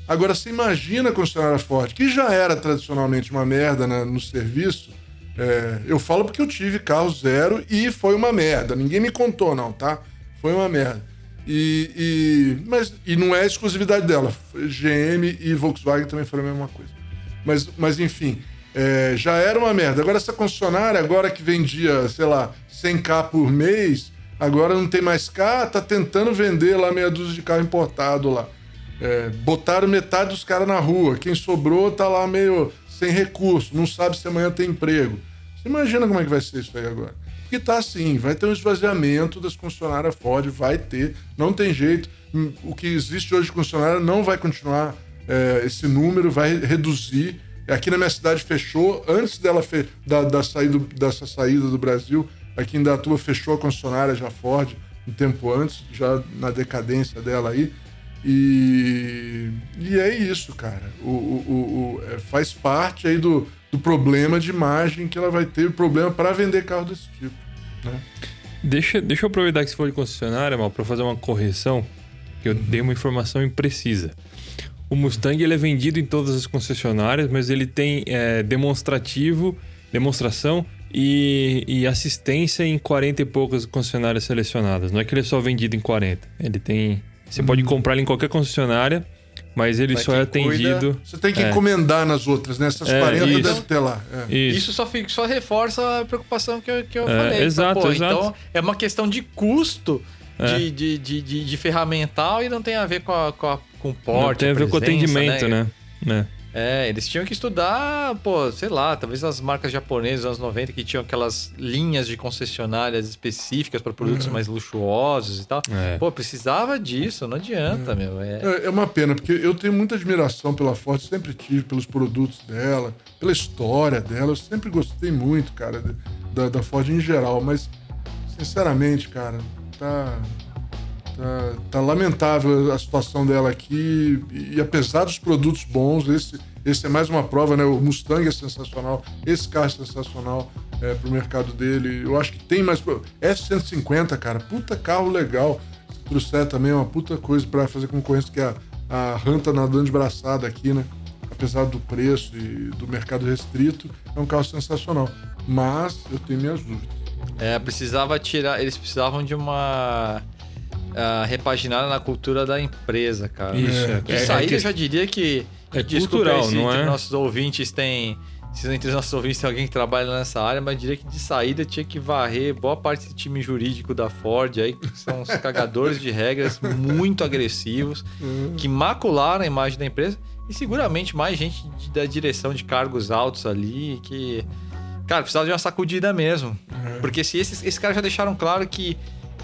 Agora, você imagina a concessionária Ford, que já era tradicionalmente uma merda né, no serviço. É, eu falo porque eu tive carro zero e foi uma merda. Ninguém me contou, não, tá? Foi uma merda. E, e, mas, e não é exclusividade dela. GM e Volkswagen também foram a mesma coisa. Mas, mas enfim, é, já era uma merda. Agora, essa concessionária, agora que vendia, sei lá, 100k por mês, agora não tem mais K, tá tentando vender lá meia dúzia de carro importado lá. É, botaram metade dos caras na rua. Quem sobrou tá lá meio sem recurso, não sabe se amanhã tem emprego. Você imagina como é que vai ser isso aí agora? Porque tá assim, vai ter um esvaziamento das concessionárias Ford, vai ter, não tem jeito. O que existe hoje de concessionária não vai continuar, é, esse número vai reduzir Aqui na minha cidade fechou, antes dela fe... da, da saída, dessa saída do Brasil, aqui em Datuba fechou a concessionária já Ford, um tempo antes, já na decadência dela aí. E, e é isso, cara. O, o, o, é, faz parte aí do, do problema de imagem que ela vai ter, o problema para vender carro desse tipo. Né? Deixa, deixa eu aproveitar que você falou de concessionária, mal, para fazer uma correção, que eu dei uma informação imprecisa. O Mustang ele é vendido em todas as concessionárias, mas ele tem é, demonstrativo, demonstração e, e, assistência em 40 e poucas concessionárias selecionadas. Não é que ele é só vendido em 40. Ele tem. Você pode comprar ele em qualquer concessionária, mas ele Mas só é quem cuida- atendido. Você tem que É. encomendar nas outras, né? Essas É, 40 isso. deve ter lá. É. Isso. Isso só, fica, só reforça a preocupação que eu, que eu É, falei. exato, Pô, exato. Então, é uma questão de custo É. de, de, de, de, de ferramental e não tem a ver com, a, com, a, com o porte. Não tem a ver com o presença, atendimento, né? né? É, eles tinham que estudar, pô, sei lá, talvez as marcas japonesas dos anos 90 que tinham aquelas linhas de concessionárias específicas para produtos mais luxuosos e tal. É. Pô, precisava disso, não adianta, meu. É, É, é uma pena, porque eu tenho muita admiração pela Ford, sempre tive pelos produtos dela, pela história dela. Eu sempre gostei muito, cara, da, da Ford em geral, mas, sinceramente, cara, tá, tá, tá lamentável a situação dela aqui. E, apesar dos produtos bons, esse, esse é mais uma prova, né? O Mustang é sensacional, esse carro é sensacional é, pro mercado dele. Eu acho que tem mais. F-150, cara, puta carro legal. Se trouxer também é uma puta coisa pra fazer concorrência, que a, a Ram tá nadando de braçada aqui, né? Apesar do preço e do mercado restrito, é um carro sensacional. Mas eu tenho minhas dúvidas. É, precisava tirar. Eles precisavam de uma. Ah, repaginada na cultura da empresa, cara. Isso, É. é, De é saída, que- eu já diria que. é desculpa cultural, aí não é? nossos ouvintes tem. Se entre os nossos ouvintes tem alguém que trabalha nessa área, mas diria que de saída tinha que varrer boa parte do time jurídico da Ford aí, que são os cagadores de regras muito agressivos, que macularam a imagem da empresa. E seguramente mais gente da direção de cargos altos ali, que. Cara, precisava de uma sacudida mesmo. Porque se esses, esses caras já deixaram claro que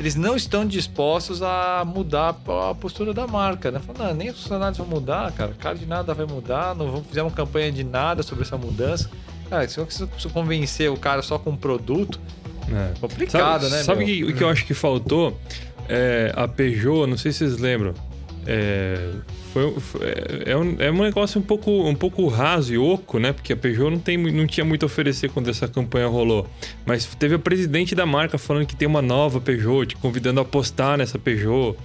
eles não estão dispostos a mudar a postura da marca, né? Falando, "Não, nem os funcionários vão mudar, cara. Cara de nada vai mudar, não vão fazer uma campanha de nada sobre essa mudança. Cara, se eu preciso convencer o cara só com um produto, É. complicado, sabe, né? Sabe meu? que- o que eu acho que faltou? É, a Peugeot, não sei se vocês lembram. É, foi, foi- é, um, é um negócio um pouco, um pouco raso e oco, né? Porque a Peugeot não, tem, não tinha muito a oferecer quando essa campanha rolou. Mas teve a presidente da marca falando que tem uma nova Peugeot, te convidando a apostar nessa Peugeot.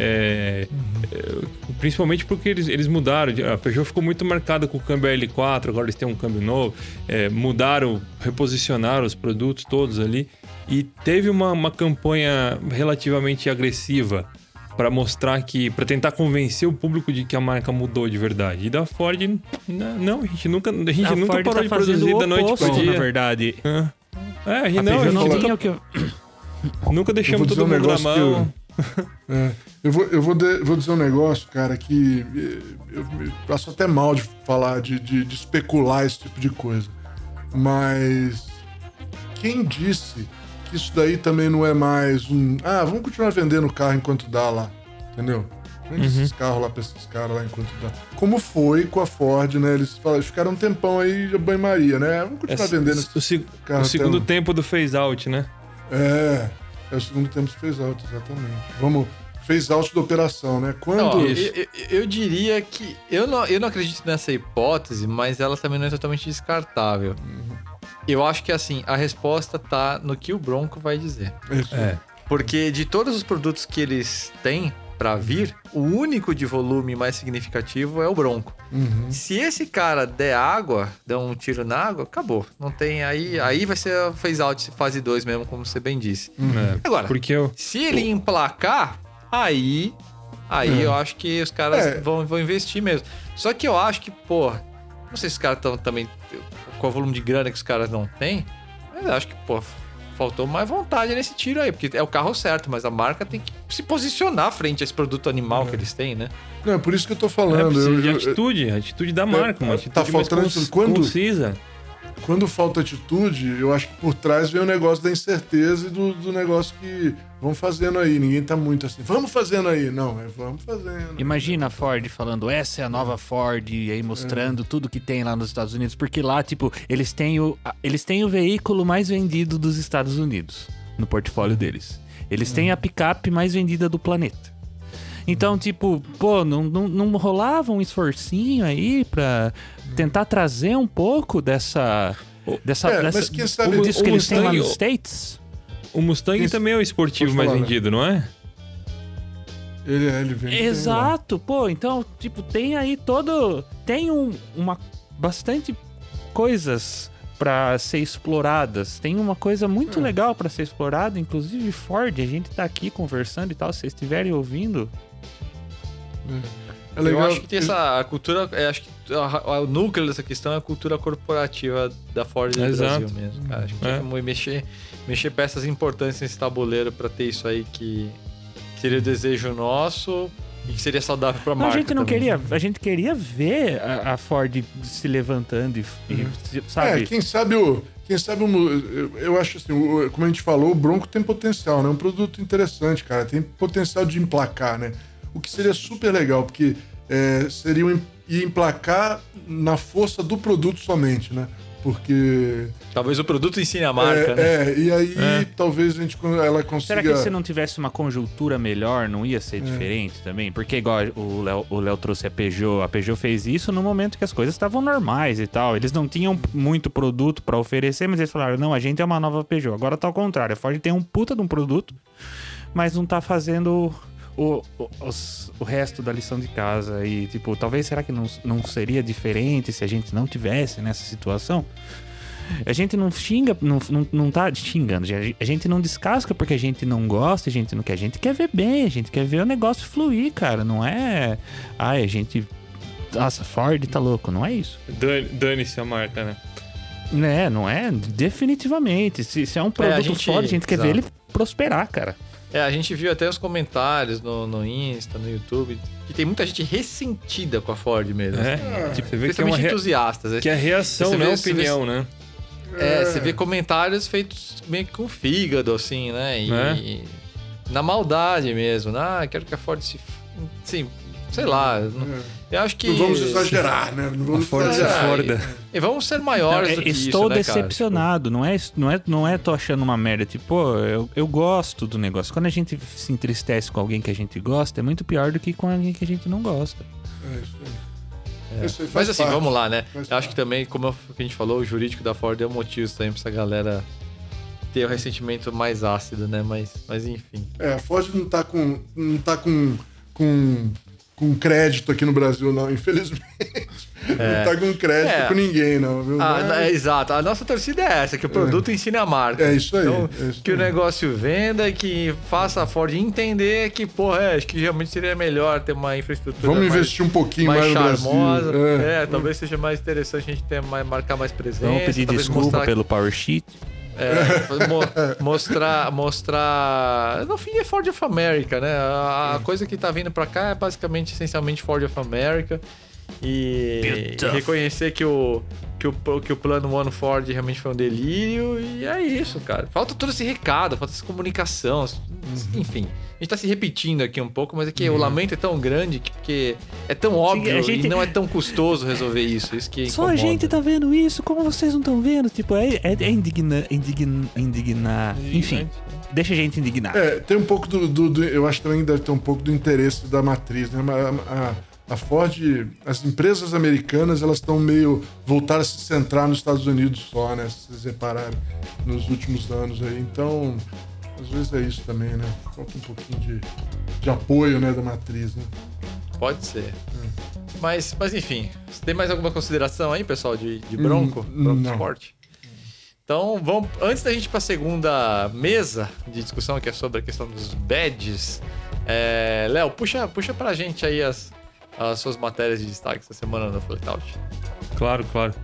É, é, principalmente porque eles, eles mudaram. A Peugeot ficou muito marcada com o câmbio L4, agora eles têm um câmbio novo. É, mudaram, reposicionaram os produtos todos ali. E teve uma, uma campanha relativamente agressiva para mostrar que. para tentar convencer o público de que a marca mudou de verdade. E da Ford, não, a gente nunca, a gente A nunca Ford parou tá de produzir da noite pro oposto, dia. na verdade. É, a gente A não, a gente não nunca, que... eu- nunca deixamos Eu vou todo um mundo na mão. É, eu vou, eu vou, de- vou dizer um negócio, cara, que eu me passo até mal de falar, de, de, de especular esse tipo de coisa. Mas quem disse que isso daí também não é mais um. Ah, vamos continuar vendendo o carro enquanto dá lá. Entendeu? Vende esses carros lá pra esses caras lá enquanto dá. Como foi com a Ford, né? Eles falaram, ficaram um tempão aí de banho-maria, né? Vamos continuar Essa- vendendo o, esse se- carro o segundo tempo do phase out, né? É, é o segundo tempo fez alto, exatamente. Vamos, fez alto da operação, né? Quando. Não, eu, eu- eu diria que. Eu não, eu não acredito nessa hipótese, mas ela também não é totalmente descartável. Eu acho que assim, a resposta tá no que o Bronco vai dizer. É. Porque de todos os produtos que eles têm pra vir, o único de volume mais significativo é o Bronco. Uhum. Se esse cara der água, der um tiro na água, acabou. Não tem aí, aí vai ser a phase out fase 2 mesmo, como você bem disse. É, Agora, Porque eu. se ele emplacar, aí. Aí É. eu acho que os caras É. vão, vão investir mesmo. Só que eu acho que, pô. Não sei se os caras estão também. Com o volume de grana que os caras não têm. Mas eu acho que, pô, faltou mais vontade nesse tiro aí. Porque é o carro certo, mas a marca tem que se posicionar frente a esse produto animal É. que eles têm, né? Não, é por isso que eu tô É, falando. precisa eu- de eu- atitude, atitude da marca, uma tá atitude faltando mais isso. Quando- concisa. Quando falta atitude, eu acho que por trás vem o negócio da incerteza e do, do negócio que vão fazendo aí. Ninguém tá muito assim, vamos fazendo aí. Não, é vamos fazendo. Imagina a Ford falando, essa é a nova Ford, e aí mostrando tudo que tem lá nos Estados Unidos, porque lá, tipo, eles têm o, eles têm o veículo mais vendido dos Estados Unidos no portfólio deles. Eles têm a picape mais vendida do planeta. Então, tipo, pô, não, não, não rolava um esforcinho aí pra tentar trazer um pouco dessa. dessa, É, dessa mas quem sabe- disso que o eles têm lá Mustang- nos States? O Mustang Isso. também é o esportivo Pode mais falar, né? vendido, não é? Ele, ele vem. bem lá. Exato, pô, então, tipo, tem aí todo. Tem um, uma. Bastante coisas pra ser exploradas. Tem uma coisa muito É. legal pra ser explorada, inclusive Ford. A gente tá aqui conversando e tal. Se vocês estiverem ouvindo, É legal. Eu acho que tem essa a cultura. é, acho que a- a- o núcleo dessa questão é a cultura corporativa da Ford do Exato. Brasil mesmo, cara. Acho que É. é. como mexer, mexer peças importantes nesse tabuleiro pra ter isso aí que seria o desejo nosso e que seria saudável pra Não, marca. a gente não também. queria. A gente queria ver a, a Ford se levantando e, e se- sabe? É, quem sabe o. Quem sabe o. Eu, eu acho assim, o- como a gente falou, o Bronco tem potencial, né? É um produto interessante, cara. Tem potencial de emplacar, né? O que seria super legal, porque é, seria um, ia emplacar na força do produto somente, né? Porque. Talvez o produto ensine a marca, é, né? é, e aí É. talvez a gente ela consiga. Será que se não tivesse uma conjuntura melhor, não ia ser diferente também? Porque igual o Léo, o Léo trouxe a Peugeot, a Peugeot fez isso no momento que as coisas estavam normais e tal. Eles não tinham muito produto pra oferecer, mas eles falaram, não, a gente é uma nova Peugeot. Agora tá ao contrário, a Ford tem um puta de um produto, mas não tá fazendo o, o, os- o resto da lição de casa. E, tipo, talvez será que não, não seria diferente se a gente não tivesse nessa situação? A gente não xinga, não, não, não tá xingando. A gente não descasca porque a gente não gosta, a gente não quer. A gente quer ver bem, a gente quer ver o negócio fluir, cara. Não é. Ai, a gente. Nossa, Ford tá louco. Não é isso. Dane- Dane-se a marca, né? Né, não é? Definitivamente. Se, se é um produto gente- foda, a gente quer ver exato. ele prosperar, cara. É, a gente viu até os comentários no, no Insta, no YouTube, que tem muita gente ressentida com a Ford mesmo. É. assim. Tipo, você vê que é, uma rea- entusiastas. né? que é reação, não é vê- opinião, né? É, você vê comentários feitos meio que com fígado, assim, né? E, É. e na maldade mesmo. né? Ah, quero que a Ford se. Sim, sei lá. Eu acho que. Não vamos exagerar, né? Não A vamos Ford exagerar. forda. E vamos ser maiores Não, do é- que estou isso, né, cara? decepcionado. Não, é, não, é, não é tô achando uma merda. Tipo, pô, eu, eu gosto do negócio. Quando a gente se entristece com alguém que a gente gosta, é muito pior do que com alguém que a gente não gosta. É isso aí. É. Isso aí faz Mas assim, parte. vamos lá, né? Faz Eu acho parte. que também, como a gente falou, o jurídico da Ford é um motivo também pra essa galera ter o ressentimento mais ácido, né? Mas, mas enfim. É, a Ford não tá com. não tá com. com, com crédito aqui no Brasil, não, infelizmente. Não tá com crédito É. com ninguém, não, viu? Ah, Mas- é, exato. A nossa torcida é essa, que o produto ensine a marca. É isso aí, Então, é isso que o aí. negócio venda e que faça a Ford entender que, porra, é, acho que realmente seria melhor ter uma infraestrutura Vamos mais, investir um pouquinho mais, mais no Brasil. charmosa. É. É. talvez seja mais interessante a gente ter mais, marcar mais presença. Vamos pedir desculpa mostrar pelo Power Sheet. É, mo- mostrar, mostrar. No fim é Ford of America, né? A, a coisa que tá vindo pra cá é basicamente, essencialmente Ford of America. E, reconhecer que o, que, o, que o plano One Ford realmente foi um delírio. E é isso, cara. Falta todo esse recado, falta essa comunicação. Enfim, a gente tá se repetindo aqui um pouco, mas é que o lamento é tão grande que, que é tão óbvio a gente- e não é tão custoso resolver isso. Isso que Só a incomoda. gente tá vendo isso, como vocês não estão vendo? Tipo, é, é, é indigna, indigna, indignar. Enfim, deixa a gente indignar. É, tem um pouco do, do- do- Eu acho que também deve ter um pouco do interesse da matriz, né? A, a- a Ford, as empresas americanas, elas estão meio voltaram a se centrar nos Estados Unidos só, né? Se vocês repararem, nos últimos anos aí. Então, às vezes é isso também, né? Falta um pouquinho de, de apoio, né, da matriz, né? Pode ser. Mas, mas enfim, você tem mais alguma consideração aí, pessoal, de, de Bronco? Hum, Bronco não. Sport? Então, vamos, antes da gente ir para a segunda mesa de discussão, que é sobre a questão dos badges, é, Léo, puxa, puxa pra gente aí as, as suas matérias de destaque essa semana no Flatout. Claro, claro.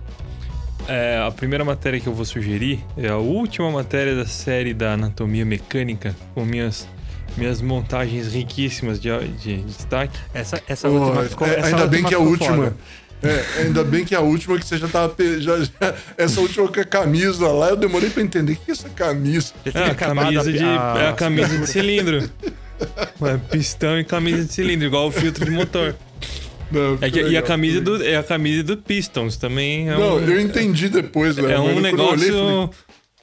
É, a primeira matéria que eu vou sugerir é a última matéria da série da Anatomia Mecânica, com minhas, minhas montagens riquíssimas de, de destaque. Essa, essa Pô, última ficou. é, essa ainda bem que é a última. foda. É, ainda bem que é a última que você já tava. pe- Já, já- essa última com a camisa lá, eu demorei pra entender. O que é essa camisa? É tinha a camisa de, a- é a camisa de cilindro. É, pistão e camisa de cilindro, igual o filtro de motor. Não, É que- e a legal. camisa do, é a camisa do Pistons também. É Não, um, eu entendi depois, Léo. é um olhei, negócio falei,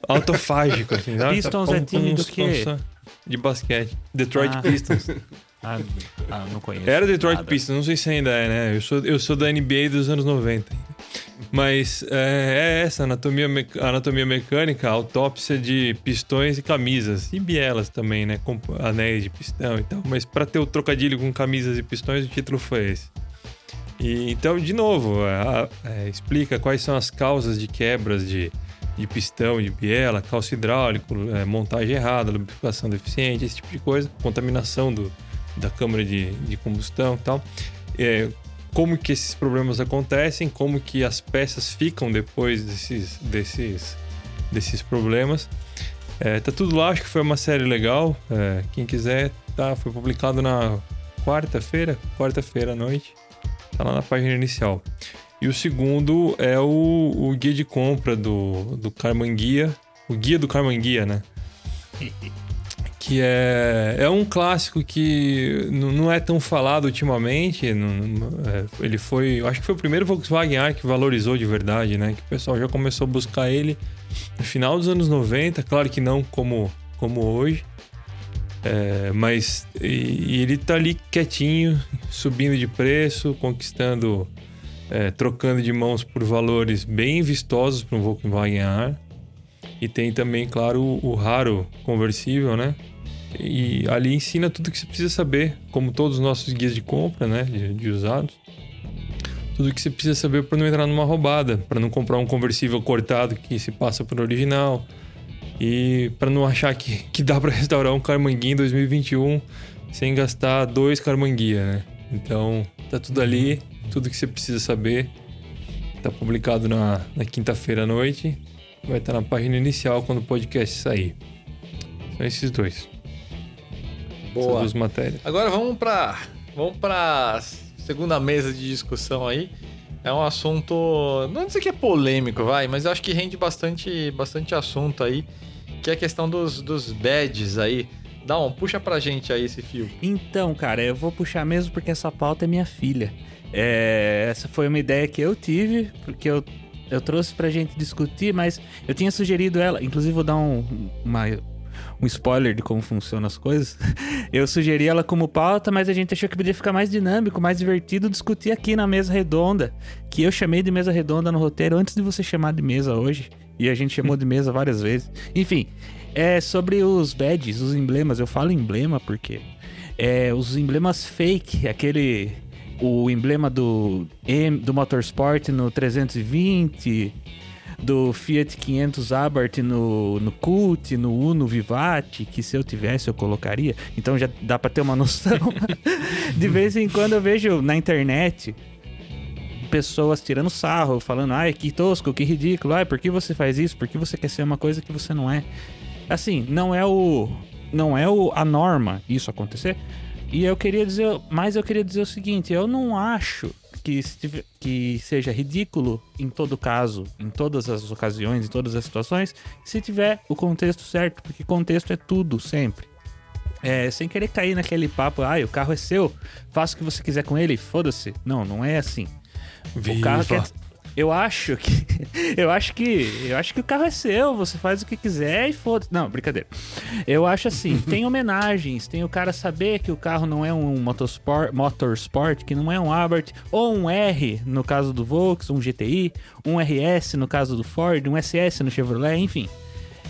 autofágico, assim, sabe? Pistons Tá é time do quê? De basquete. Detroit Ah. Pistons. Ah, ah, não conheço. Era Detroit nada. Pistons, não sei se ainda é, né? Eu sou, eu sou da NBA dos anos 90. Mas é, é essa, anatomia, mec- anatomia mecânica, autópsia de pistões e camisas. E bielas também, né? Com anéis de pistão e tal. Mas pra ter o trocadilho com camisas e pistões, o título foi esse. E, então, de novo, é, é, explica quais são as causas de quebras de, de pistão, de biela, calço hidráulico, é, montagem errada, lubrificação deficiente, esse tipo de coisa, contaminação do, da câmara de, de combustão e tal. É, como que esses problemas acontecem, como que as peças ficam depois desses, desses, desses problemas. É, tá tudo lá, acho que foi uma série legal. É, quem quiser, tá, foi publicado na quarta-feira, quarta-feira à noite. Tá lá na página inicial. E o segundo é o, o guia de compra do, do Carmanguia. O guia do Carmanguia, né? Que é, é um clássico que não é tão falado ultimamente. não- não- é, ele foi. Acho que foi o primeiro Volkswagen R que valorizou de verdade, né? Que o pessoal já começou a buscar ele no final dos anos 90. Claro que não como, como hoje. É, mas e, e ele tá ali quietinho, subindo de preço, conquistando, é, trocando de mãos por valores bem vistosos para um Volkswagen R. E tem também, claro, o, o raro conversível, né? E ali ensina tudo que você precisa saber, como todos os nossos guias de compra, né? De, de usados. Tudo que você precisa saber para não entrar numa roubada, para não comprar um conversível cortado que se passa por original. E para não achar que, que dá para restaurar um Carmanguia em 2021 sem gastar dois Carmanguia, né? Então, tá tudo ali, tudo que você precisa saber. Tá publicado na, na quinta-feira à noite. Vai estar na página inicial quando o podcast sair. São esses dois. Essas Boa. duas matérias. Agora vamos para vamos para segunda mesa de discussão aí. É um assunto, não dizer que é polêmico, vai, mas eu acho que rende bastante, bastante assunto aí, que é a questão dos, dos badges aí. Dá um, puxa pra gente aí esse fio. Então, cara, eu vou puxar mesmo porque essa pauta é minha filha. É, essa foi uma ideia que eu tive, porque eu, eu trouxe pra gente discutir, mas eu tinha sugerido ela. Inclusive, vou dar um, uma- um spoiler de como funcionam as coisas. Eu sugeri ela como pauta, mas a gente achou que podia ficar mais dinâmico, mais divertido discutir aqui na mesa redonda. Que eu chamei de mesa redonda no roteiro antes de você chamar de mesa hoje. E a gente chamou de mesa várias vezes. Enfim, é sobre os badges, os emblemas. Eu falo emblema porque é, os emblemas fake, aquele o emblema do M, do Motorsport no 320, do Fiat 500 Abarth no, no Cult, no Uno Vivati, que se eu tivesse eu colocaria. Então já dá pra ter uma noção. De vez em quando eu vejo na internet pessoas tirando sarro, falando, ai, que tosco, que ridículo, ai, por que você faz isso? Por que você quer ser uma coisa que você não é? Assim, não é o não é o, a norma isso acontecer. E eu queria dizer, mas eu queria dizer o seguinte, eu não acho que, que seja ridículo em todo caso, em todas as ocasiões, em todas as situações, se tiver o contexto certo, porque contexto é tudo sempre. É, sem querer cair naquele papo, ai, o carro é seu, faça o que você quiser com ele, foda-se. Não, não é assim. O carro quer... Eu acho que. Eu acho que. Eu acho que o carro é seu, você faz o que quiser e foda-se. Não, brincadeira. Eu acho assim, tem homenagens, tem o cara saber que o carro não é um motorsport, motorsport que não é um Abarth, ou um R no caso do Volks, um GTI, um RS no caso do Ford, um SS no Chevrolet, enfim.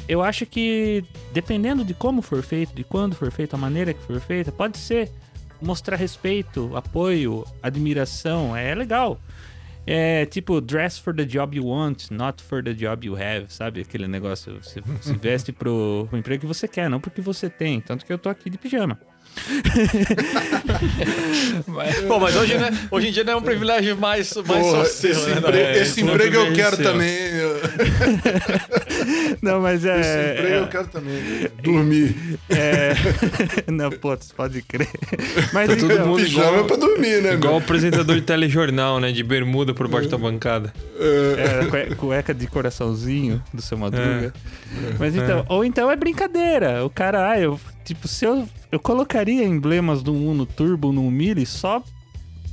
Eu acho que dependendo de como for feito, de quando for feito, a maneira que for feita, pode ser mostrar respeito, apoio, admiração, é legal. É tipo, dress for the job you want, not for the job you have, sabe? Aquele negócio, você se veste pro, pro emprego que você quer, não porque você tem. Tanto que eu tô aqui de pijama. Pô, mas hoje, né, hoje em dia não é um privilégio mais, mais Porra, só seu, esse, né? empre- É, esse é emprego eu quero seu. também. Não, mas é. Esse emprego eu quero também. Dormir. é... não, pô, você pode crer. Mas Tá todo então, mundo Pijama igual- é pra dormir, né, Igual o apresentador de telejornal, né? De bermuda por baixo da bancada. É, cue- cueca de coraçãozinho do seu Madruga. Mas então, ou então é brincadeira. O cara, ah, eu, tipo, se eu, eu colocaria emblemas do Uno Turbo no Mille só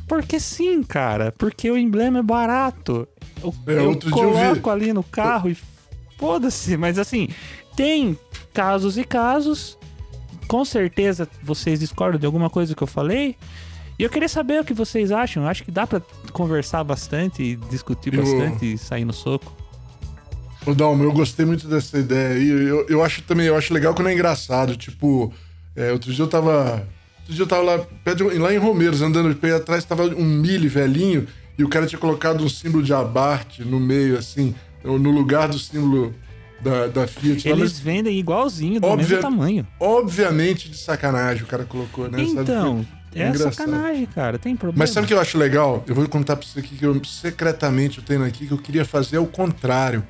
porque sim, cara. Porque o emblema é barato. Eu, É, eu dia eu coloco ali no carro e foda-se. Mas assim, tem casos e casos. Com certeza vocês discordam de alguma coisa que eu falei. E eu queria saber o que vocês acham. Eu acho que dá pra conversar bastante discutir Eu- bastante e sair no soco. Dalmo, eu gostei muito dessa ideia aí. Eu, eu acho também, eu acho legal quando é engraçado. Tipo, é, outro dia eu tava. Outro dia eu tava lá, de- lá em Romeiros, andando pé atrás, tava um milho velhinho e o cara tinha colocado um símbolo de abarte no meio, assim, no lugar do símbolo da, da Fiat. lá, Eles mas, vendem igualzinho, do Óbvio- mesmo tamanho. obviamente de sacanagem o cara colocou, né? Então, é engraçado. sacanagem, cara. Tem problema. Mas sabe o que eu acho legal? Eu vou contar pra você aqui que eu secretamente eu tenho aqui que eu queria fazer o contrário.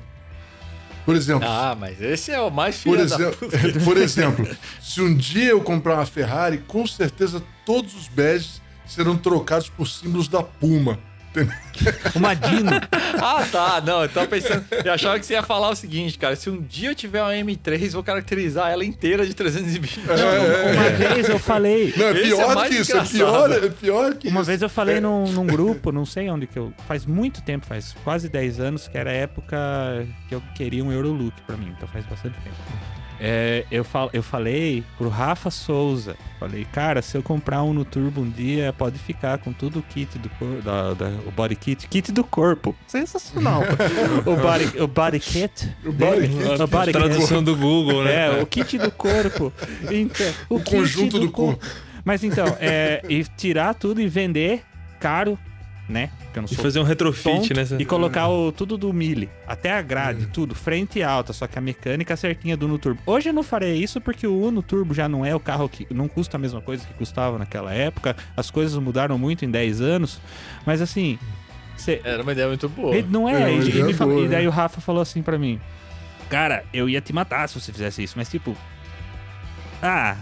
Por exemplo, Ah, mas esse é o mais Por, filho puta. por exemplo, se um dia eu comprar uma Ferrari, com certeza todos os badges serão trocados por símbolos da Puma. Uma Dino. Ah, tá. Não, eu tava pensando. Eu achava que você ia falar o seguinte, cara. Se um dia eu tiver uma M3, vou caracterizar ela inteira de 320. Uma vez eu falei. Não, é é pior mais que isso, é pior, é pior que Uma isso. vez eu falei num, num grupo, não sei onde que eu. Faz muito tempo, faz quase 10 anos, que era a época que eu queria um Eurolook pra mim, então faz bastante tempo. É, eu, fal, eu falei pro Rafa Souza, falei, cara, se eu comprar um no Turbo um dia, pode ficar com tudo o kit do corpo, da, da- o body kit, kit do corpo. Sensacional. o, body, o body kit. O body dele, kit. o body kit. Tradução do Google, né? É, o kit do corpo. Então, o, kit conjunto do corpo. Mas então, é, e tirar tudo e vender caro, né? Porque eu não E sou fazer um retrofit, tonto, né? e colocar o, tudo do Mille, até a grade, tudo, frente e alta, só que a mecânica certinha do Uno Turbo. Hoje eu não farei isso porque o Uno Turbo já não é o carro que não custa a mesma coisa que custava naquela época. As coisas mudaram muito em 10 anos, mas assim, cê- Era uma ideia muito boa. ele não É, é. e, ele me falou- boa, e daí né? o Rafa falou assim pra mim: Cara, eu ia te matar se você fizesse isso, mas tipo. Ah,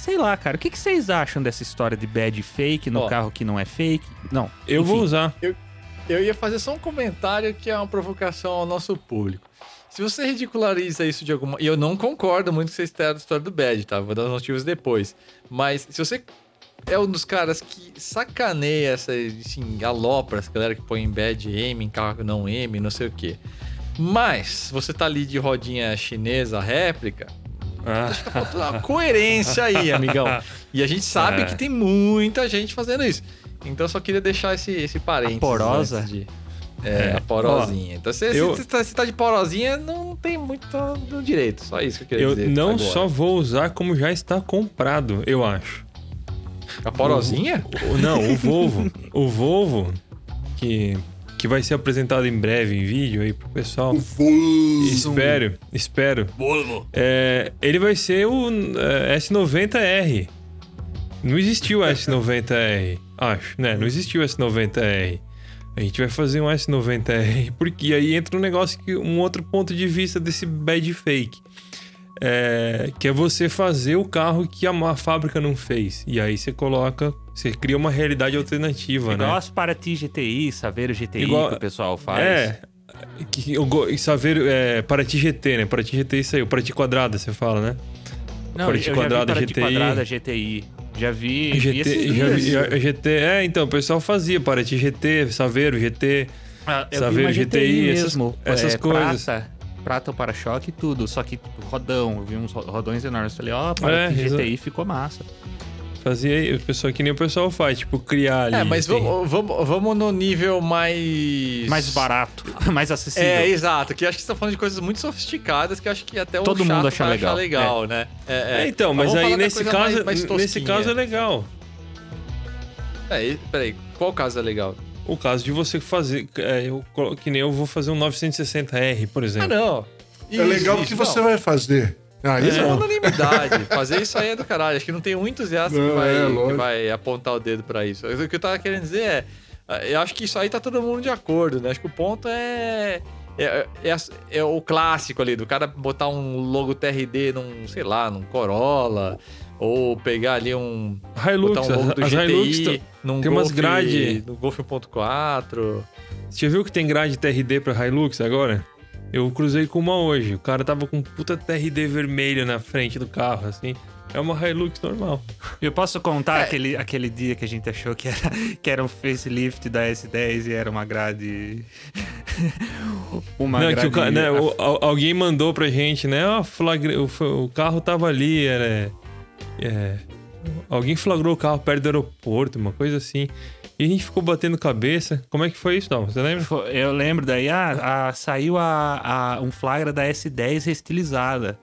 sei lá, cara. O que, que vocês acham dessa história de bad fake no Ó. carro que não é fake? Não. Eu vou enfim. usar. Eu ia fazer só um comentário que é uma provocação ao nosso público. Se você ridiculariza isso de alguma. E eu não concordo muito com vocês terem a história do Bad, tá? Vou dar os motivos depois. Mas se você é um dos caras que sacaneia essa, assim, alopra essa galera que põe em Bad M, em carro não M, não sei o quê. Mas você tá ali de rodinha chinesa réplica, Ah, tá faltando uma coerência aí, amigão. E a gente sabe É. que tem muita gente fazendo isso. Então eu só queria deixar esse, esse parênteses. A porosa? antes de- É, É. a porosinha. então se, eu- se, tá, tá de porosinha, não tem muito do direito. Só isso que eu queria eu dizer. não agora. só vou usar, como já está comprado, eu acho. A porosinha? O- Não, o Volvo. o Volvo, que, que vai ser apresentado em breve em vídeo aí pro pessoal. Espero, espero. Volvo. É, ele vai ser o é, S90R. Não existiu o S90R, acho, né? Não existiu o S90R. A gente vai fazer um S90R, porque aí entra um negócio que um outro ponto de vista desse bad fake. É, que é você fazer o carro que a, a fábrica não fez. E aí você coloca, você cria uma realidade alternativa, Igual né? as Paraty GTI, Saveiro GTI Igual- que o pessoal faz. É. Que, eu saber é, Paraty GT, né? Paraty GT saiu. Paraty quadrada, você fala, né? Não, Paraty quadrada, vi Paraty GTI. quadrada GTI. Já vi, vi GT, esses já vi- já- GT, é, então, o pessoal fazia Paraty GT, Saveiro GT. Ah, Saveiro, vi GTI, GTI, essas- mesmo. essas é, coisas. Prata, prata o para-choque e tudo. Só que tipo, rodão. Eu vi uns ro- rodões enormes. Falei, ó, É, Paraty exa- GTI ficou massa. Fazia o pessoal que nem o pessoal faz, tipo, criar ali. É, mas tem- vamos, vamos, vamos no nível mais. Mais barato, mais acessível. É, exato. Que acho que você tá falando de coisas muito sofisticadas que acho que até o Todo mundo chato acha vai legal. achar legal, né? É, É, então, mas aí nesse caso, mais- mais nesse caso é legal. É, peraí, qual caso é legal? O caso de você fazer, é, eu, que nem eu vou fazer um 960R, por Ah, exemplo. não. É legal porque você vai fazer. Ah, Isso é não. unanimidade. Fazer isso aí é do caralho. Acho que não tem um entusiasta que Não, vai, é, que vai apontar o dedo pra isso. O que eu tava querendo dizer é. Eu acho que isso aí tá todo mundo de acordo, né? Acho que o ponto é. É, é, é o clássico ali, do cara botar um logo TRD num, sei lá, num Corolla. Ou pegar ali um. Hilux, botar um logo do as GTI Hilux num tem umas Golf- grade- No Golf 1.4. Você já viu que tem grade TRD pra Hilux agora? Eu cruzei com uma hoje. O cara tava com um puta TRD vermelho na frente do carro, assim. É uma Hilux normal. Eu posso É. contar aquele, aquele dia que a gente achou que era, que era um facelift da S10 e era uma grade. uma Não, que grade. o ca- né, a- o- al- alguém mandou pra gente, né? Ó, flagre- o, o carro tava ali, era. É, alguém flagrou o carro perto do aeroporto, uma coisa assim. E a gente ficou batendo cabeça. Como é que foi isso, não? Você lembra? Eu lembro daí, ah, ah, saiu a, a- um flagra da S10 restilizada.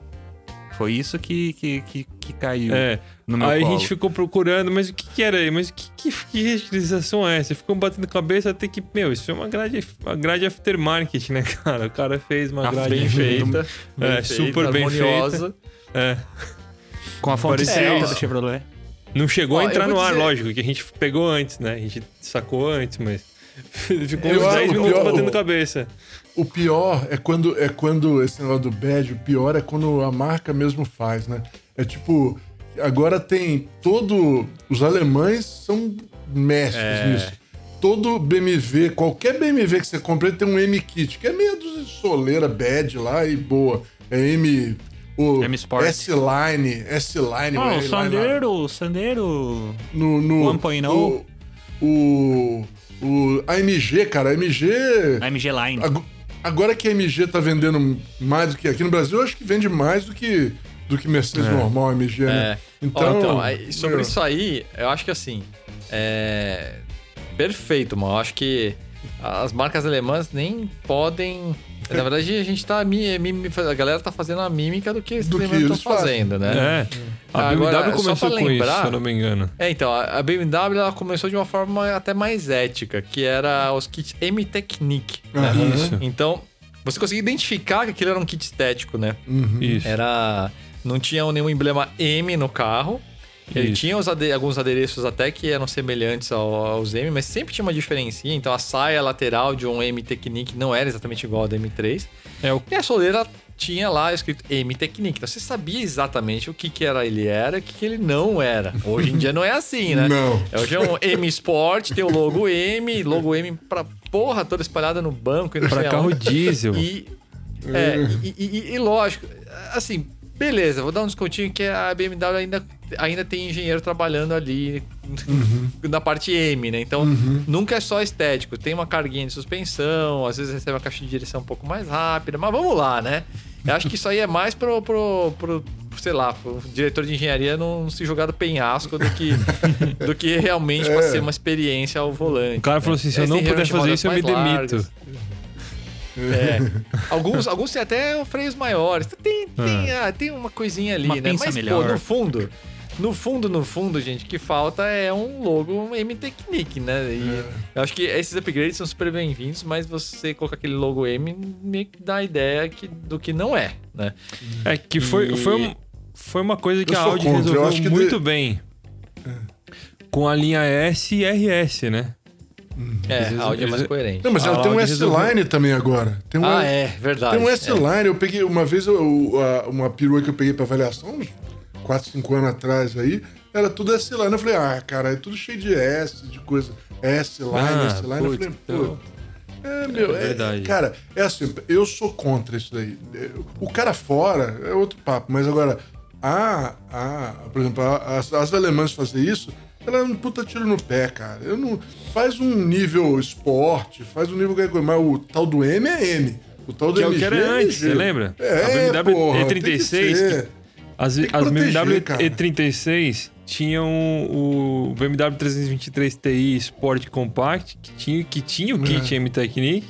Foi isso que, que, que, que caiu É. no meu Aí a colo. gente ficou procurando, mas o que, que era aí? Mas que, que, que reutilização é essa? Ficou batendo cabeça até que, meu, isso é uma grade, uma grade aftermarket, né, cara? O cara fez uma Ah, grade Bem feita. É, bem super bem harmoniosa. É. Com a fonte Parecia certa Chevrolet. Não chegou Ó, a entrar no ar, dizer- lógico, que a gente pegou antes, né? A gente sacou antes, mas ficou Eu uns acho 10 o minutos pior- batendo cabeça. O pior é quando é quando esse negócio do badge, o pior é quando a marca mesmo faz, né? É tipo, agora tem todo os alemães são mestres É. nisso. Todo BMW, qualquer BMW que você compra, ele tem um M kit, que é meia dúzia de soleira badge lá e boa. É M o. S-Line, S-Line, Ah, o Sandero, o Sandero... no, no 1.0. o, o, o AMG, cara, AMG AMG Line. Ag- Agora que a MG tá vendendo mais do que aqui no Brasil, eu acho que vende mais do que, do que Mercedes normal, MG, né? É. Então, Ó, então, aí, sobre meu, isso aí, eu acho que assim. É. Perfeito, mano. Eu acho que as marcas alemãs nem podem. Na verdade, a gente tá. mi- A galera tá fazendo a mímica do que os Do que estão eles fazem. fazendo, né? É. A Agora, BMW só começou pra com isso, lembrar- se eu não me engano. É, então, a BMW ela começou de uma forma até mais ética, que era os kits M-Technique. Né? Aham. Isso. Então, você conseguia identificar que aquilo era um kit estético, né? Uhum. Isso. Era. Não tinha nenhum emblema M no carro. Ele Isso. tinha os ade- alguns adereços até que eram semelhantes ao- aos M, mas sempre tinha uma diferencinha. Então a saia lateral de um M Technique não era exatamente igual ao da M3. É o E a soleira tinha lá escrito M Technique. Então você sabia exatamente o que, que era ele era e o que, que ele não era. Hoje em dia não é assim, né? Não. Hoje é um M Sport, tem o logo M, logo M pra porra toda espalhada no banco e não pra sei carro aonde. diesel. E, é, e, e- e lógico, assim, beleza, vou dar um descontinho que a BMW ainda, ainda tem engenheiro trabalhando ali na parte M, né? Então, nunca é só estético. Tem uma carguinha de suspensão, às vezes recebe uma caixa de direção um pouco mais rápida, mas vamos lá, né? Eu acho que isso aí é mais pro, pro, pro sei lá, pro diretor de engenharia não se jogar do penhasco do que, do que realmente pra ser uma experiência ao volante. O cara falou assim: se eu não puder fazer isso, eu me demito. largas. É. alguns, alguns têm até freios maiores. Tem, tem, ah, tem uma coisinha ali, Uma né? pinça Mas, melhor. pô, no fundo, no fundo, no fundo, gente, o que falta é um logo M-Technique, né? E eu acho que esses upgrades são super bem-vindos, mas você colocar aquele logo M meio que dá a ideia que, do que não é, né? É que foi, E- foi, um- foi uma coisa que Eu a Audi contra, eu resolveu acho que muito de- bem. Com a linha S e RS, né? É, a Audi é mais coerente. Não, mas ela tem um S-Line também agora. Tem um, Ah, é, verdade. Tem um é. S-Line, eu peguei uma vez eu- a- uma perua que eu peguei pra avaliação, uns 4, 5 anos atrás aí, era tudo S-Line. Eu falei, ah, cara, é tudo cheio de S, de coisa. S-Line, Ah, S-Line. Eu falei, então- pô. É, meu, É é, verdade. cara, é assim, eu sou contra isso daí. É, O cara fora é outro papo, mas agora, a, a, por exemplo, a- as, as alemãs fazer isso, ela é um puta tiro no pé, cara. Eu não, faz um nível esporte, faz um nível qualquer coisa, mas o tal do M é M. O tal do Que é o MG que era é antes, MG. você lembra? É, A BMW porra, E36 tem que ser. As, que as proteger, BMW cara. E36 tinham o BMW 323 Ti Sport Compact, que tinha, que tinha o kit É. M-Technique,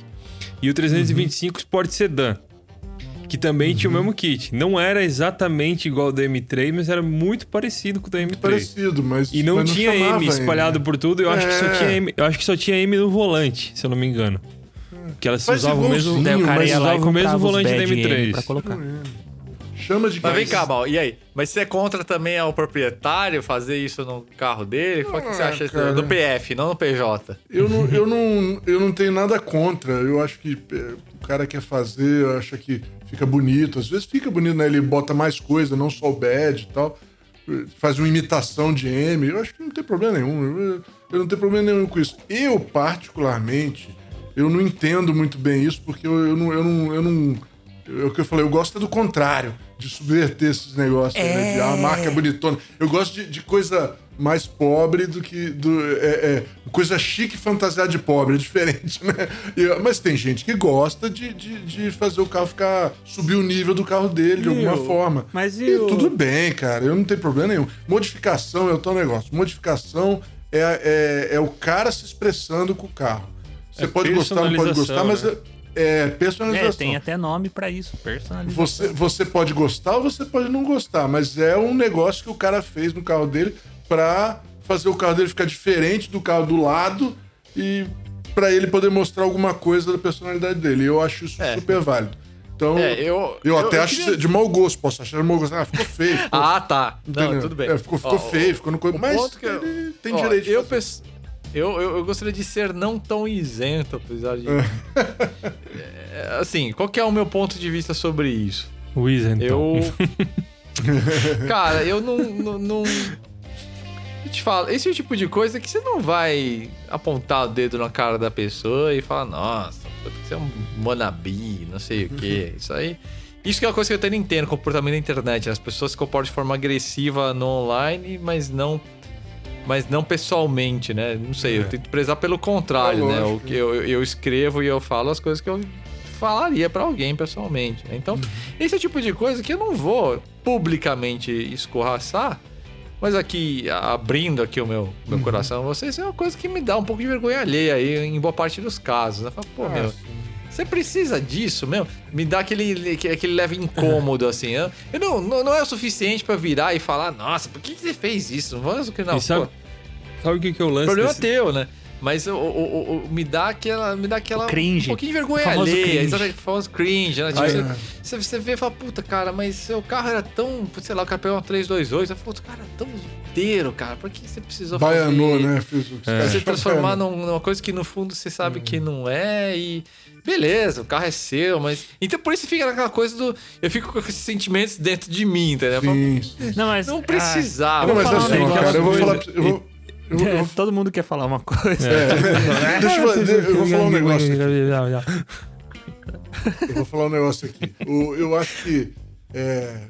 e o 325 Sport Sedan, que também tinha o Uhum. mesmo kit. Não era exatamente igual ao da M3, mas era muito parecido com o da M3. Parecido, mas. E não mas tinha chamava M espalhado né? por tudo. Eu acho que só É. tinha M. Eu acho que só tinha M no volante, se eu não me engano. Que elas usavam o mesmo. Daí o cara ia lá e usava o mesmo volante da badge M M3. pra colocar. Chama de Mas vem cá, Mal, e aí? Mas você é contra também ao proprietário fazer isso no carro dele? Qual que você Ah, acha cara. No PF, não no PJ. Eu não, eu, não, eu não tenho nada contra. Eu acho que é, o cara quer fazer, acha que fica bonito. Às vezes fica bonito, né? Ele bota mais coisa, não só o badge e tal. Faz uma imitação de M. Eu acho que não tem problema nenhum. Eu, não tenho problema nenhum com isso. Eu, particularmente, eu não entendo muito bem isso, porque eu, eu não. Eu não, eu não é o que eu falei, eu gosto é do contrário, de subverter esses negócios, né? De, ah, a marca é bonitona. Eu gosto de, de coisa mais pobre do que. Do, é, é, coisa chique fantasiada de pobre, é diferente, né? E, mas tem gente que gosta de, de, de, fazer o carro ficar. subir o nível do carro dele de alguma forma. Mas e, e o... tudo bem, cara. Eu não tenho problema nenhum. Modificação é o teu negócio. Modificação é, é, é o cara se expressando com o carro. Você É pode gostar, não pode gostar, mas né? é, é É, personalização. tem até nome pra isso, personalização. Você, você pode gostar ou você pode não gostar, mas é um negócio que o cara fez no carro dele pra fazer o carro dele ficar diferente do carro do lado e pra ele poder mostrar alguma coisa da personalidade dele. Eu acho isso É. super válido. Então, É, eu, eu- até eu acho queria- de mau gosto. Posso achar de mau gosto. Ah, ficou feio. Ficou, Ah, tá. Não, entendeu? tudo bem. É, ficou ficou Ó, feio, ficou no... o Mas que eu- ele tem ó, direito de eu, fazer. pens- eu, eu, eu gostaria de ser não tão isento, apesar de. É, assim, qual que é o meu ponto de vista sobre isso? Wiz, então. Eu. Cara, eu não. não, não- Eu te falo, esse é o tipo de coisa que você não vai apontar o dedo na cara da pessoa e falar, nossa, você é um monabi, não sei o quê. Isso aí. Isso que é uma coisa que eu até não entendo, comportamento na internet. né? As pessoas se comportam de forma agressiva no online, mas não. Mas não pessoalmente, né? Não sei, eu tento prezar pelo contrário, É né? O que eu, eu escrevo e eu falo as coisas que eu falaria pra alguém pessoalmente, né? Então, esse é o tipo de coisa que eu não vou publicamente escorraçar, mas aqui, abrindo aqui o meu, meu coração a vocês, é uma coisa que me dá um pouco de vergonha alheia aí, em boa parte dos casos. Né? Fala, pô, Ah, meu, sim. você precisa disso mesmo? Me dá aquele, aquele leve incômodo, assim. Eu, eu não, não, não é o suficiente pra virar e falar, nossa, por que você fez isso? Não vamos que não. E sabe, pô, sabe o que, que é o o lance problema desse... é teu, né? Mas o, o- o- o- me dá aquela. Me dá aquela. O cringe. Um pouquinho de vergonha O famoso alheia. Exatamente, famoso cringe, né? Tipo, Ai, você, é. você, você vê e fala, puta, cara, mas seu carro era tão. Sei lá, o cara pegou uma 322. Você fala, puta, cara, tão inteiro, cara. Por que você precisou Baianou, fazer? né? Fez o que É. Você transformar num- numa coisa que no fundo você sabe que não é e. Beleza, o carro é seu, mas. Então por isso fica naquela coisa do. Eu fico com esses sentimentos dentro de mim, entendeu? Sim. Não, mas. Não ah, precisava. Não, mas assim, cara, eu vou coisa- falar... pra- Eu vou, eu eu é, todo mundo quer falar uma coisa. É, deixa eu, falar- eu vou falar um negócio aqui. Eu vou falar um negócio aqui. O- eu acho que. é,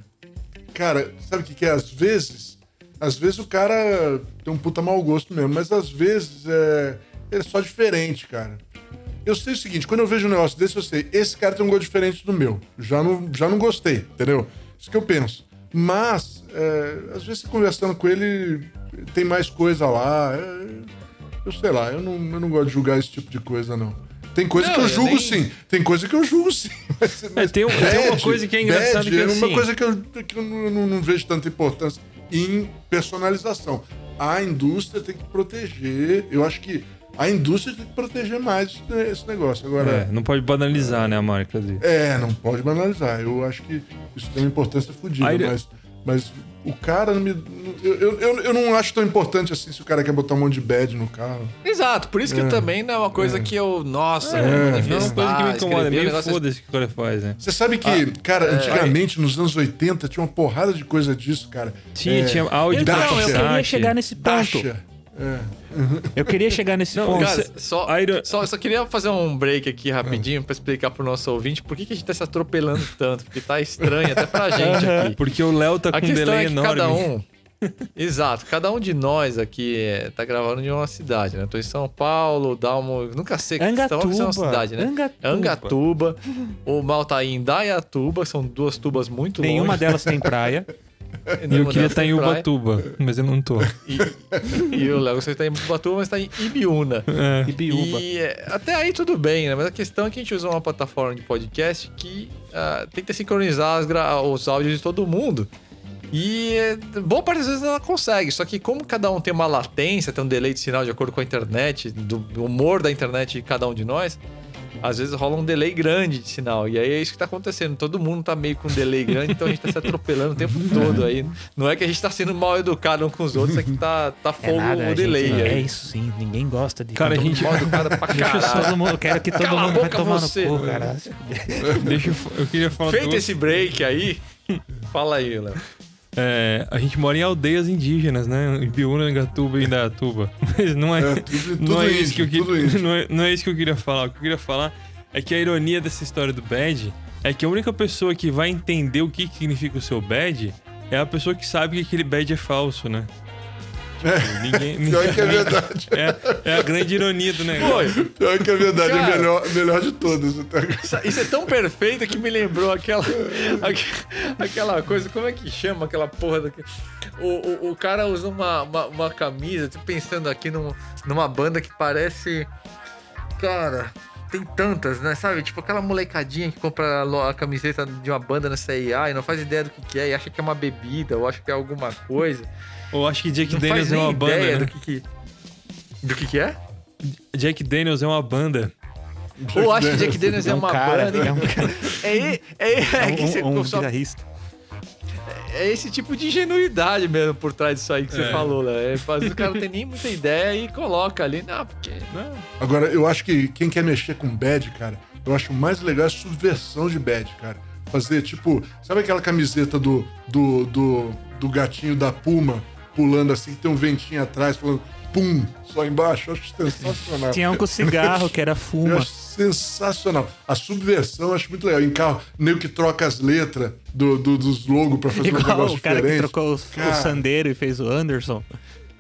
cara, sabe o que, que é? Às vezes. Às vezes o cara tem um puta mau gosto mesmo, mas às vezes é, ele é só diferente, cara. Eu sei o seguinte, quando eu vejo um negócio desse, eu sei, esse cara tem um gosto diferente do meu. Já não, já não gostei, entendeu? Isso que eu penso. Mas, é, às vezes, você conversando com ele, tem mais coisa lá. é, eu sei lá, eu não, eu não gosto de julgar esse tipo de coisa, não. Tem coisa Não, que eu eu julgo nem- sim. Tem coisa que eu julgo sim. Mas, É, tem, um- tem uma bad, coisa que é engraçada bad que é é uma assim... coisa que eu, que eu não, não- não vejo tanta importância em personalização. A indústria tem que proteger. Eu acho que a indústria tem que proteger mais esse- negócio. Agora, É, não pode banalizar, né, a marca dele. é, não pode banalizar. Eu acho que isso tem uma importância fodida, mas, mas o cara não me. Eu, eu, eu, eu não acho tão importante assim se o cara quer botar um monte de bad no carro. Exato, por isso que eu também não é uma coisa que eu, nossa, vou Não é uma coisa que me incomoda, escrever, nem o negócio- foda-se que o cara faz, né? Você sabe que, Ah, cara, é. antigamente, nos anos 80, tinha uma porrada de coisa disso, cara. Tinha, É, tinha áudio Então, eu queria chegar nesse ponto. É. Eu queria chegar nesse ponto. Cara, só, só, só queria fazer um break aqui rapidinho pra explicar pro nosso ouvinte por que, que a gente tá se atropelando tanto, porque tá estranho até pra gente aqui. Porque o Léo tá A com um delay é que enorme. cada um. Exato, cada um de nós aqui é, tá gravando de uma cidade, né? Eu tô em São Paulo, Dalmo. Nunca sei que estão é uma cidade, né? Angatuba. Angatuba. O Mal tá em Indaiatuba, são duas tubas muito Nenhuma longe. delas tem praia. E eu queria estar em tem praia. Ubatuba, mas eu não tô. E, e o Léo, você tá em Ubatuba, mas tá em Ibiúna. É. Ibiúba. E é, até aí tudo bem, né? Mas a questão é que a gente usa uma plataforma de podcast que ah, tenta sincronizar as gra- os áudios de todo mundo. E é, boa parte das vezes ela consegue, só que como cada um tem uma latência, tem um delay de sinal de acordo com a internet, do humor da internet de cada um de nós, às vezes rola um delay grande de sinal. E aí é isso que tá acontecendo. Todo mundo tá meio com um delay grande, então a gente tá se atropelando o tempo todo aí. Não é que a gente tá sendo mal educado um com os outros, é que tá, tá É fogo nada, o gente, delay aí. É isso sim, ninguém gosta de. Cara, a gente- Mal educado pra caralho. Todo mundo, eu quero que todo Cala mundo vai tomar você. no cu, cara. Deixa eu, eu queria falar Feito duas- esse break aí, fala aí, Léo. É, a gente mora em aldeias indígenas, né? Ibiúna, Gatuba e Indaiatuba. Mas não é, É, tudo- não, tudo é isso que eu queria, não, é, não é isso que eu queria falar. O que eu queria falar é que a ironia dessa história do bad é que a única pessoa que vai entender o que significa o seu bad é a pessoa que sabe que aquele bad é falso, né? Tipo, ninguém, Pior que é verdade. é, é a grande ironia do negócio. Foi. Pior que é verdade, Cara. é melhor, melhor de todas. Isso, isso é tão perfeito que me lembrou aquela, aque- aquela coisa, como é que chama aquela porra daqui? O, o, o cara usa uma, uma, uma camisa, tô pensando aqui num, numa banda que parece. Cara, tem tantas, né? Sabe? Tipo aquela molecadinha que compra a camiseta de uma banda na CIA e não faz ideia do que, que é, e acha que é uma bebida, ou acha que é alguma coisa. Ou acho que Jack não Daniels é uma ideia banda, do né? que que. Do que que é? Jack Daniels é uma banda. Ou acha que Jack Daniels é, É um uma cara, banda. é um cara. É, é, é, é que você- um, um só- guitarrista. É esse tipo de ingenuidade mesmo por trás disso aí que você É. falou, né? É, Às vezes o cara não tem nem muita ideia e coloca ali, não, porque. Não. Agora, eu acho que quem quer mexer com bad, cara, eu acho mais legal a subversão de bad, cara. Fazer, tipo, sabe aquela camiseta do, do, do, do gatinho da Puma pulando assim, que tem um ventinho atrás, falando pum, só embaixo? Eu acho sensacional. Tinha um com cigarro que era Eu fuma. acho sensacional. A subversão eu acho muito legal. Em carro, nego que troca as letras do, do- dos logos pra fazer um Igual negócio o cara que diferente. trocou o, Cara. o Sandeiro e fez o Anderson.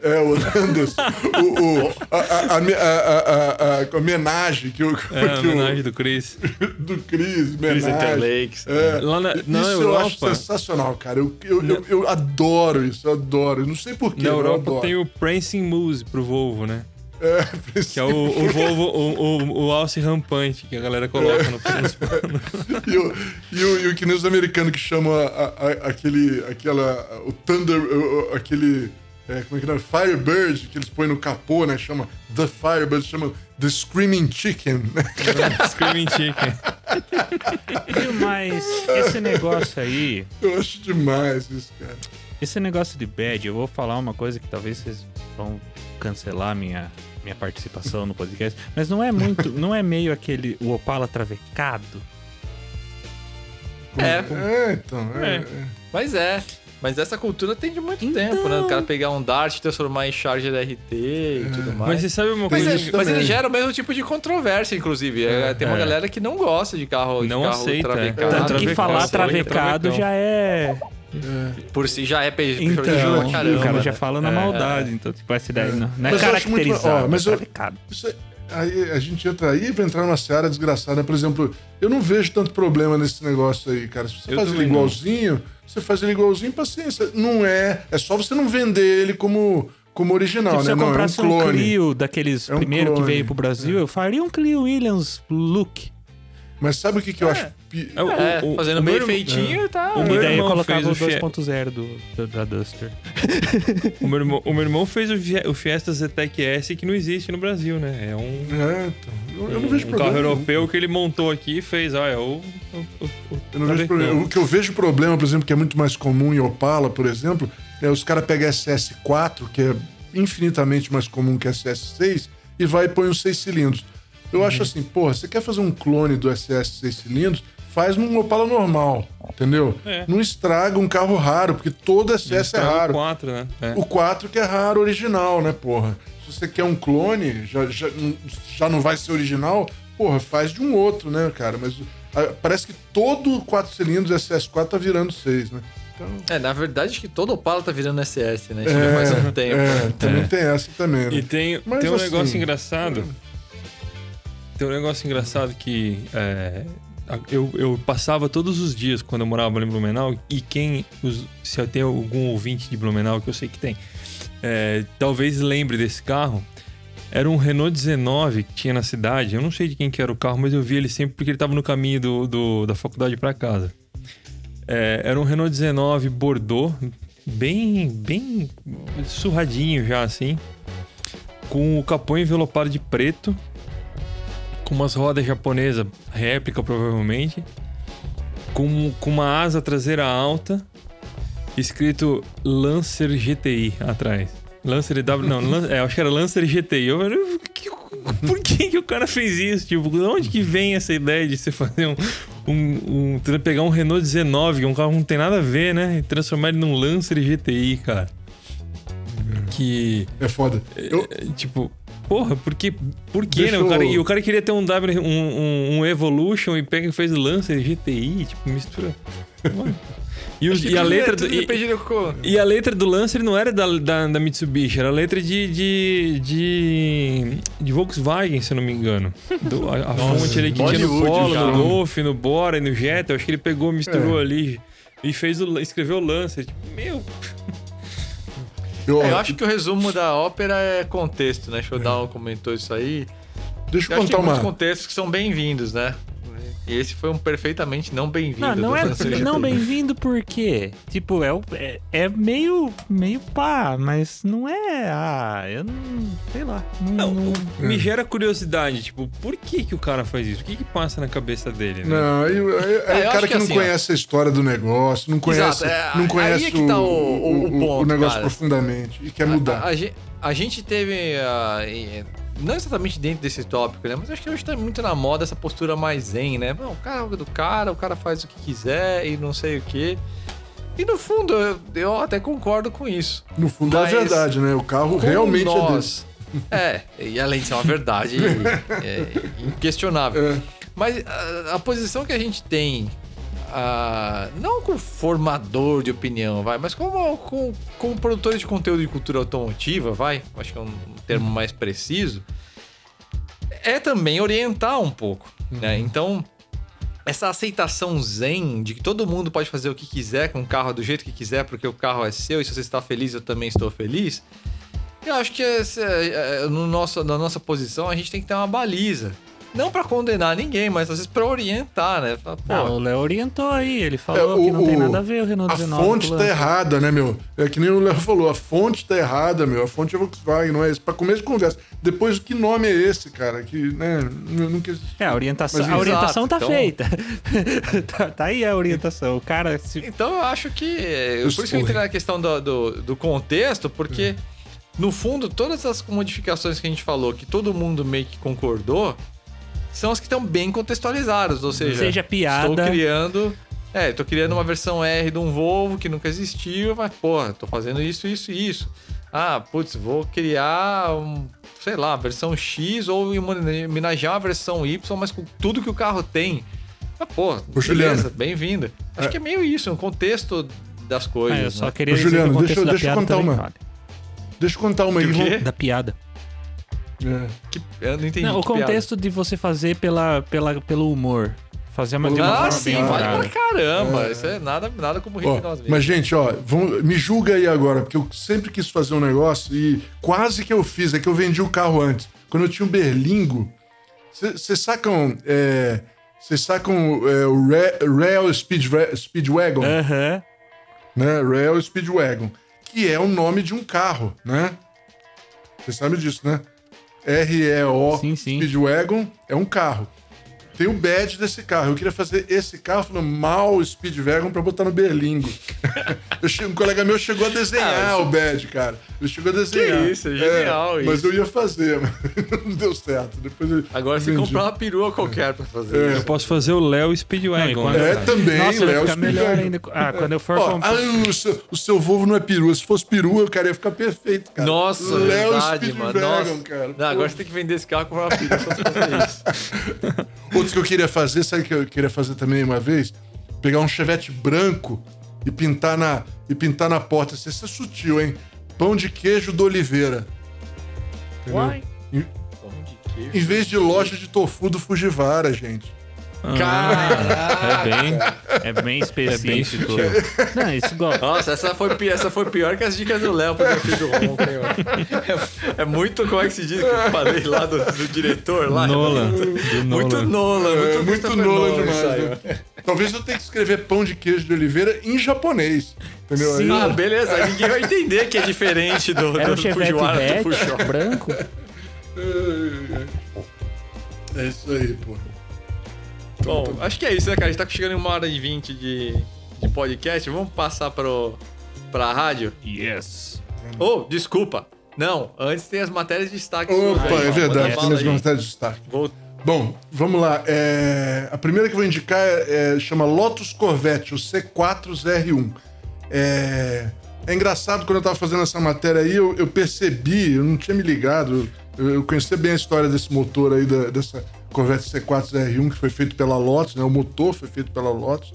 É, o Anderson. o, o- a, a, a, a, a- a homenagem que o, É a que o- homenagem do Chris. do Chris, Chris homenagem. Interlakes. É. Lá na, na isso eu acho Europa, sensacional, cara. Eu, eu, eu, eu adoro isso, eu adoro. Eu não sei porquê. na eu Europa tem o Prancing Moose pro Volvo, né? É, Que é o, o Volvo, o, o, o alce rampante que a galera coloca no nos e, o, e, o, e o que nem os americanos que chamam a- a- aquele. aquela. o Thunder. o- aquele. É, como é que não? Firebird, que eles põem no capô, né? Chama The Firebird, chama The Screaming Chicken, né? Screaming Chicken. Viu, mas esse negócio aí, Eu acho demais isso, cara. esse negócio de bad, eu vou falar uma coisa que talvez vocês vão cancelar minha, minha participação no podcast, mas não é muito, não é meio aquele o Opala travecado. É, É, então. É, É. é. mas é. Mas essa cultura tem de muito Então. tempo, né? O cara pegar um Dart, transformar em Charger RT e tudo mais. Mas você sabe uma Mas, coisa? é- isso mas ele gera o mesmo tipo de controvérsia, inclusive. É, tem uma É. galera que não gosta de carro, de Não carro aceita, travecado. é. Tanto que falar travecado já é. Por si já é pe- Então, o cara né? já fala na É. maldade. Então, tipo, essa ideia não, não é Mas eu acho muito- caracterizado. ó, mas é eu- travecado. Isso aí, aí a gente entra aí pra entrar numa seara desgraçada. Por exemplo, eu não vejo tanto problema nesse negócio aí, cara. Se você Eu faz ele também não. Você faz ele igualzinho, paciência. Não é. É só você não vender ele como, como original, Tipo, se né? eu Não, é um comprasse um. Clio daqueles É um primeiro que veio pro Brasil, eu faria um Clio Williams look. Mas sabe o que, que eu acho? pi- É, o- É, o- fazendo meio feitinho, tá. O e meu eu irmão colocava fez o o Fie- 2.0 do, do- da Duster. O meu irmão, o meu irmão fez o, Fie- o Fiesta ZTEC S que não existe no Brasil, né? É um, É, então. Eu, eu não vejo um problema. carro europeu que ele montou aqui e fez, olha, o. o, o, o Eu não vejo travecão. problema. O que eu vejo problema, por exemplo, que é muito mais comum em Opala, por exemplo, é os caras pegam SS4, que é infinitamente mais comum que SS6, e vai e põe os seis cilindros. Eu Uhum. acho assim, porra, você quer fazer um clone do SS 6 cilindros? Faz num Opala normal, entendeu? É. Não estraga um carro raro, porque todo SS é raro. 4, né? É. O 4 que é raro original, né, porra? Se você quer um clone, já, já, já não vai ser original, porra, faz de um outro, né, cara? Mas parece que todo 4 cilindros SS4 tá virando 6, né? Então, É, na verdade, acho que todo Opala tá virando SS, né? Isso já faz um tempo. é, também tem essa também, né? E tem, Mas tem um assim, negócio engraçado. Tem um negócio engraçado que é, eu, eu passava todos os dias quando eu morava em Blumenau. E quem. se eu tenho algum ouvinte de Blumenau, que eu sei que tem, é, talvez lembre desse carro. Era um Renault 19 que tinha na cidade. Eu não sei de quem que era o carro, mas eu vi ele sempre porque ele estava no caminho do, do- da faculdade para casa. É, era um Renault 19 Bordeaux, bem, bem surradinho já assim com o capô envelopado de preto, com umas rodas japonesas, réplica provavelmente, com, com uma asa traseira alta, escrito Lancer GTI atrás. Lancer W, não, Lan- é, acho que era Lancer GTI. Eu, eu- que- por que, que o cara fez isso? Tipo, de onde que vem essa ideia de você fazer um, um, um- pegar um Renault 19, que é um carro que não tem nada a ver, né? E transformar ele num Lancer GTI, cara. Que É foda. Eu, é, tipo, porra, porque, por quê, Deixa né? O cara, eu- e o cara queria ter um W, um, um, um Evolution e pega e fez o Lancer GTI, tipo, mistura. E, os- que e a letra do. E, depende do co- e a letra do Lancer não era da, da, da Mitsubishi, era a letra de, de, de, de Volkswagen, se eu não me engano. Do- a a fonte ali que tinha no Polo, no Golf, no Bora e no Jetta. Eu acho que ele pegou, misturou ali e fez o, escreveu o Lancer. Tipo, meu, Eu, É, eu acho que o resumo da ópera é contexto, né? Showdown comentou isso aí. deixa Eu eu acho que tem contar muitos uma. contextos que são bem-vindos, né? Esse foi um perfeitamente não bem-vindo. Não, não do é não bem-vindo porque, tipo, é, o- é, é meio, meio pá, mas não é, ah, eu não, sei lá, não, Não, não- me gera curiosidade, tipo, por que que o cara faz isso? O que que passa na cabeça dele, né? Não, aí- aí É, eu o cara que, que não assim, ó. conhece a história do negócio, não conhece, Exato, é, não conhece é que tá o- o- o ponto, negócio cara. profundamente e quer mudar. A, a a gente teve. em- não exatamente dentro desse tópico, né? Mas acho que hoje tá muito na moda essa postura mais zen, né? Não, o cara é do cara, o cara faz o que quiser e não sei o quê. E no fundo, eu, eu até concordo com isso. No fundo é verdade, né? O carro realmente é dele. nós, é e além de ser uma verdade é, inquestionável. É. Mas a, a posição que a gente tem, não como formador de opinião, vai, mas como, com, como produtores de conteúdo de cultura automotiva, vai, acho que é um termo mais preciso, é também orientar um pouco, né? Então, essa aceitação zen de que todo mundo pode fazer o que quiser com o carro do jeito que quiser, porque o carro é seu e se você está feliz, eu também estou feliz. Eu acho que essa, é, no nosso, na nossa posição a gente tem que ter uma baliza. Não pra condenar ninguém, mas às vezes pra orientar, né? Fala, pô, Não, o Léo orientou aí, ele falou É, o- que não tem o- nada a ver o Renault A 19 fonte com o tá errada, né, meu? É que nem o Léo falou, a fonte tá errada, meu. A fonte é Volkswagen, não é esse. Pra começo de conversa. Depois, que nome é esse, cara? Que, né, nunca existiu. É, a orientação, Mas a orientação exato, tá então- feita. tá, tá aí a orientação. O cara se Então eu acho que. é, Os- Por isso que eu entrei na questão do, do, do contexto, porque, no fundo, todas as modificações que a gente falou, que todo mundo meio que concordou, são as que estão bem contextualizadas. Ou seja, Seja piada. estou criando. É, tô criando uma versão R de um Volvo que nunca existiu, mas, porra, tô fazendo isso, isso e isso. Ah, putz, vou criar um, sei lá, versão X ou homenagear a versão Y, mas com tudo que o carro tem. Ah, pô, beleza, bem-vinda. Acho É. que é meio isso, um contexto das coisas. Ah, eu só né? queria Ô, dizer Juliano, que o deixa deixa eu piada contar uma. vale. Deixa eu contar uma aí. Da piada. É. Que- eu não entendi. Não, o que piada. contexto de você fazer pela, pela, pelo humor. Fazer uma, de uma Ah, sim, bem vale pra caramba. Isso é nada, nada como rir Ó, de nós mesmos. mas, gente, ó, vão- me julga aí agora, porque eu sempre quis fazer um negócio e quase que eu fiz, é que eu vendi o carro antes. Quando eu tinha um Berlingo, vocês sacam. Vocês sacam é, o Ra- Rail Speed, Speedwagon, Aham. né? Rail Speedwagon, que é o nome de um carro, né? Vocês sabem disso, né? R-E-O Sim, sim. Speedwagon é um carro. Tem o badge desse carro. Eu queria fazer esse carro falando mal Speedwagon pra botar no Berlingo. Eu um colega meu chegou a desenhar Ah, isso- o badge, cara. Ele chegou a desenhar. isso, é genial Mas isso. eu ia fazer, mas não deu certo. Depois eu Agora você comprar uma perua qualquer pra fazer É. Eu isso. posso fazer o Léo Speedwagon. Não, né, É, cara? também, Nossa, vai Léo ficar melhor Speedwagon. ainda. Ah, quando eu for Ó, comprar. ah, o, seu, o seu Volvo não é perua. Se fosse perua, o cara ia ficar perfeito, cara. Nossa, Léo verdade, mano. Speedwagon, Nossa. cara. Não, agora você tem que vender esse carro e comprar uma perua só pra fazer isso. Outros que eu queria fazer, sabe o que eu queria fazer também uma vez? Pegar um chevette branco e pintar na, e pintar na porta. Isso é sutil, hein? Pão de queijo do Oliveira. Entendeu? Uai. Em, em vez de loja de tofu do Fujiwara, gente. É bem, é bem específico. Não, isso igual. Nossa, essa foi, essa foi pior que as dicas do Léo pro meu filho do mano? É, é muito, como é que se diz que eu falei lá do, do diretor lá? Nolan. Muito, Do muito Nolan. Nolan, muito, É muito Nolan demais. né? Talvez eu tenha que escrever pão de queijo de Oliveira em japonês. Entendeu? Aí- Ah, beleza. Aí ninguém vai entender que é diferente do, Era do Chevette Fujiwara do Fujiwara. branco. É isso aí, pô. Bom, acho que é isso, né, cara? A gente tá chegando em uma hora e vinte de, de podcast. Vamos passar pro, pra rádio? Yes. Oh, desculpa. Não, antes tem as matérias de destaque. Opa, é verdade. Tem aí. vontade de destaque. Vou... Bom, vamos lá. É, A primeira que eu vou indicar é, é- chama Lotus Corvette, o C4ZR1. É... é engraçado, quando eu tava fazendo essa matéria aí, eu, eu percebi, eu não tinha me ligado, Eu, eu conhecia bem a história desse motor aí, da- dessa Corvette C4R1 que foi feito pela Lotus, né? O motor foi feito pela Lotus.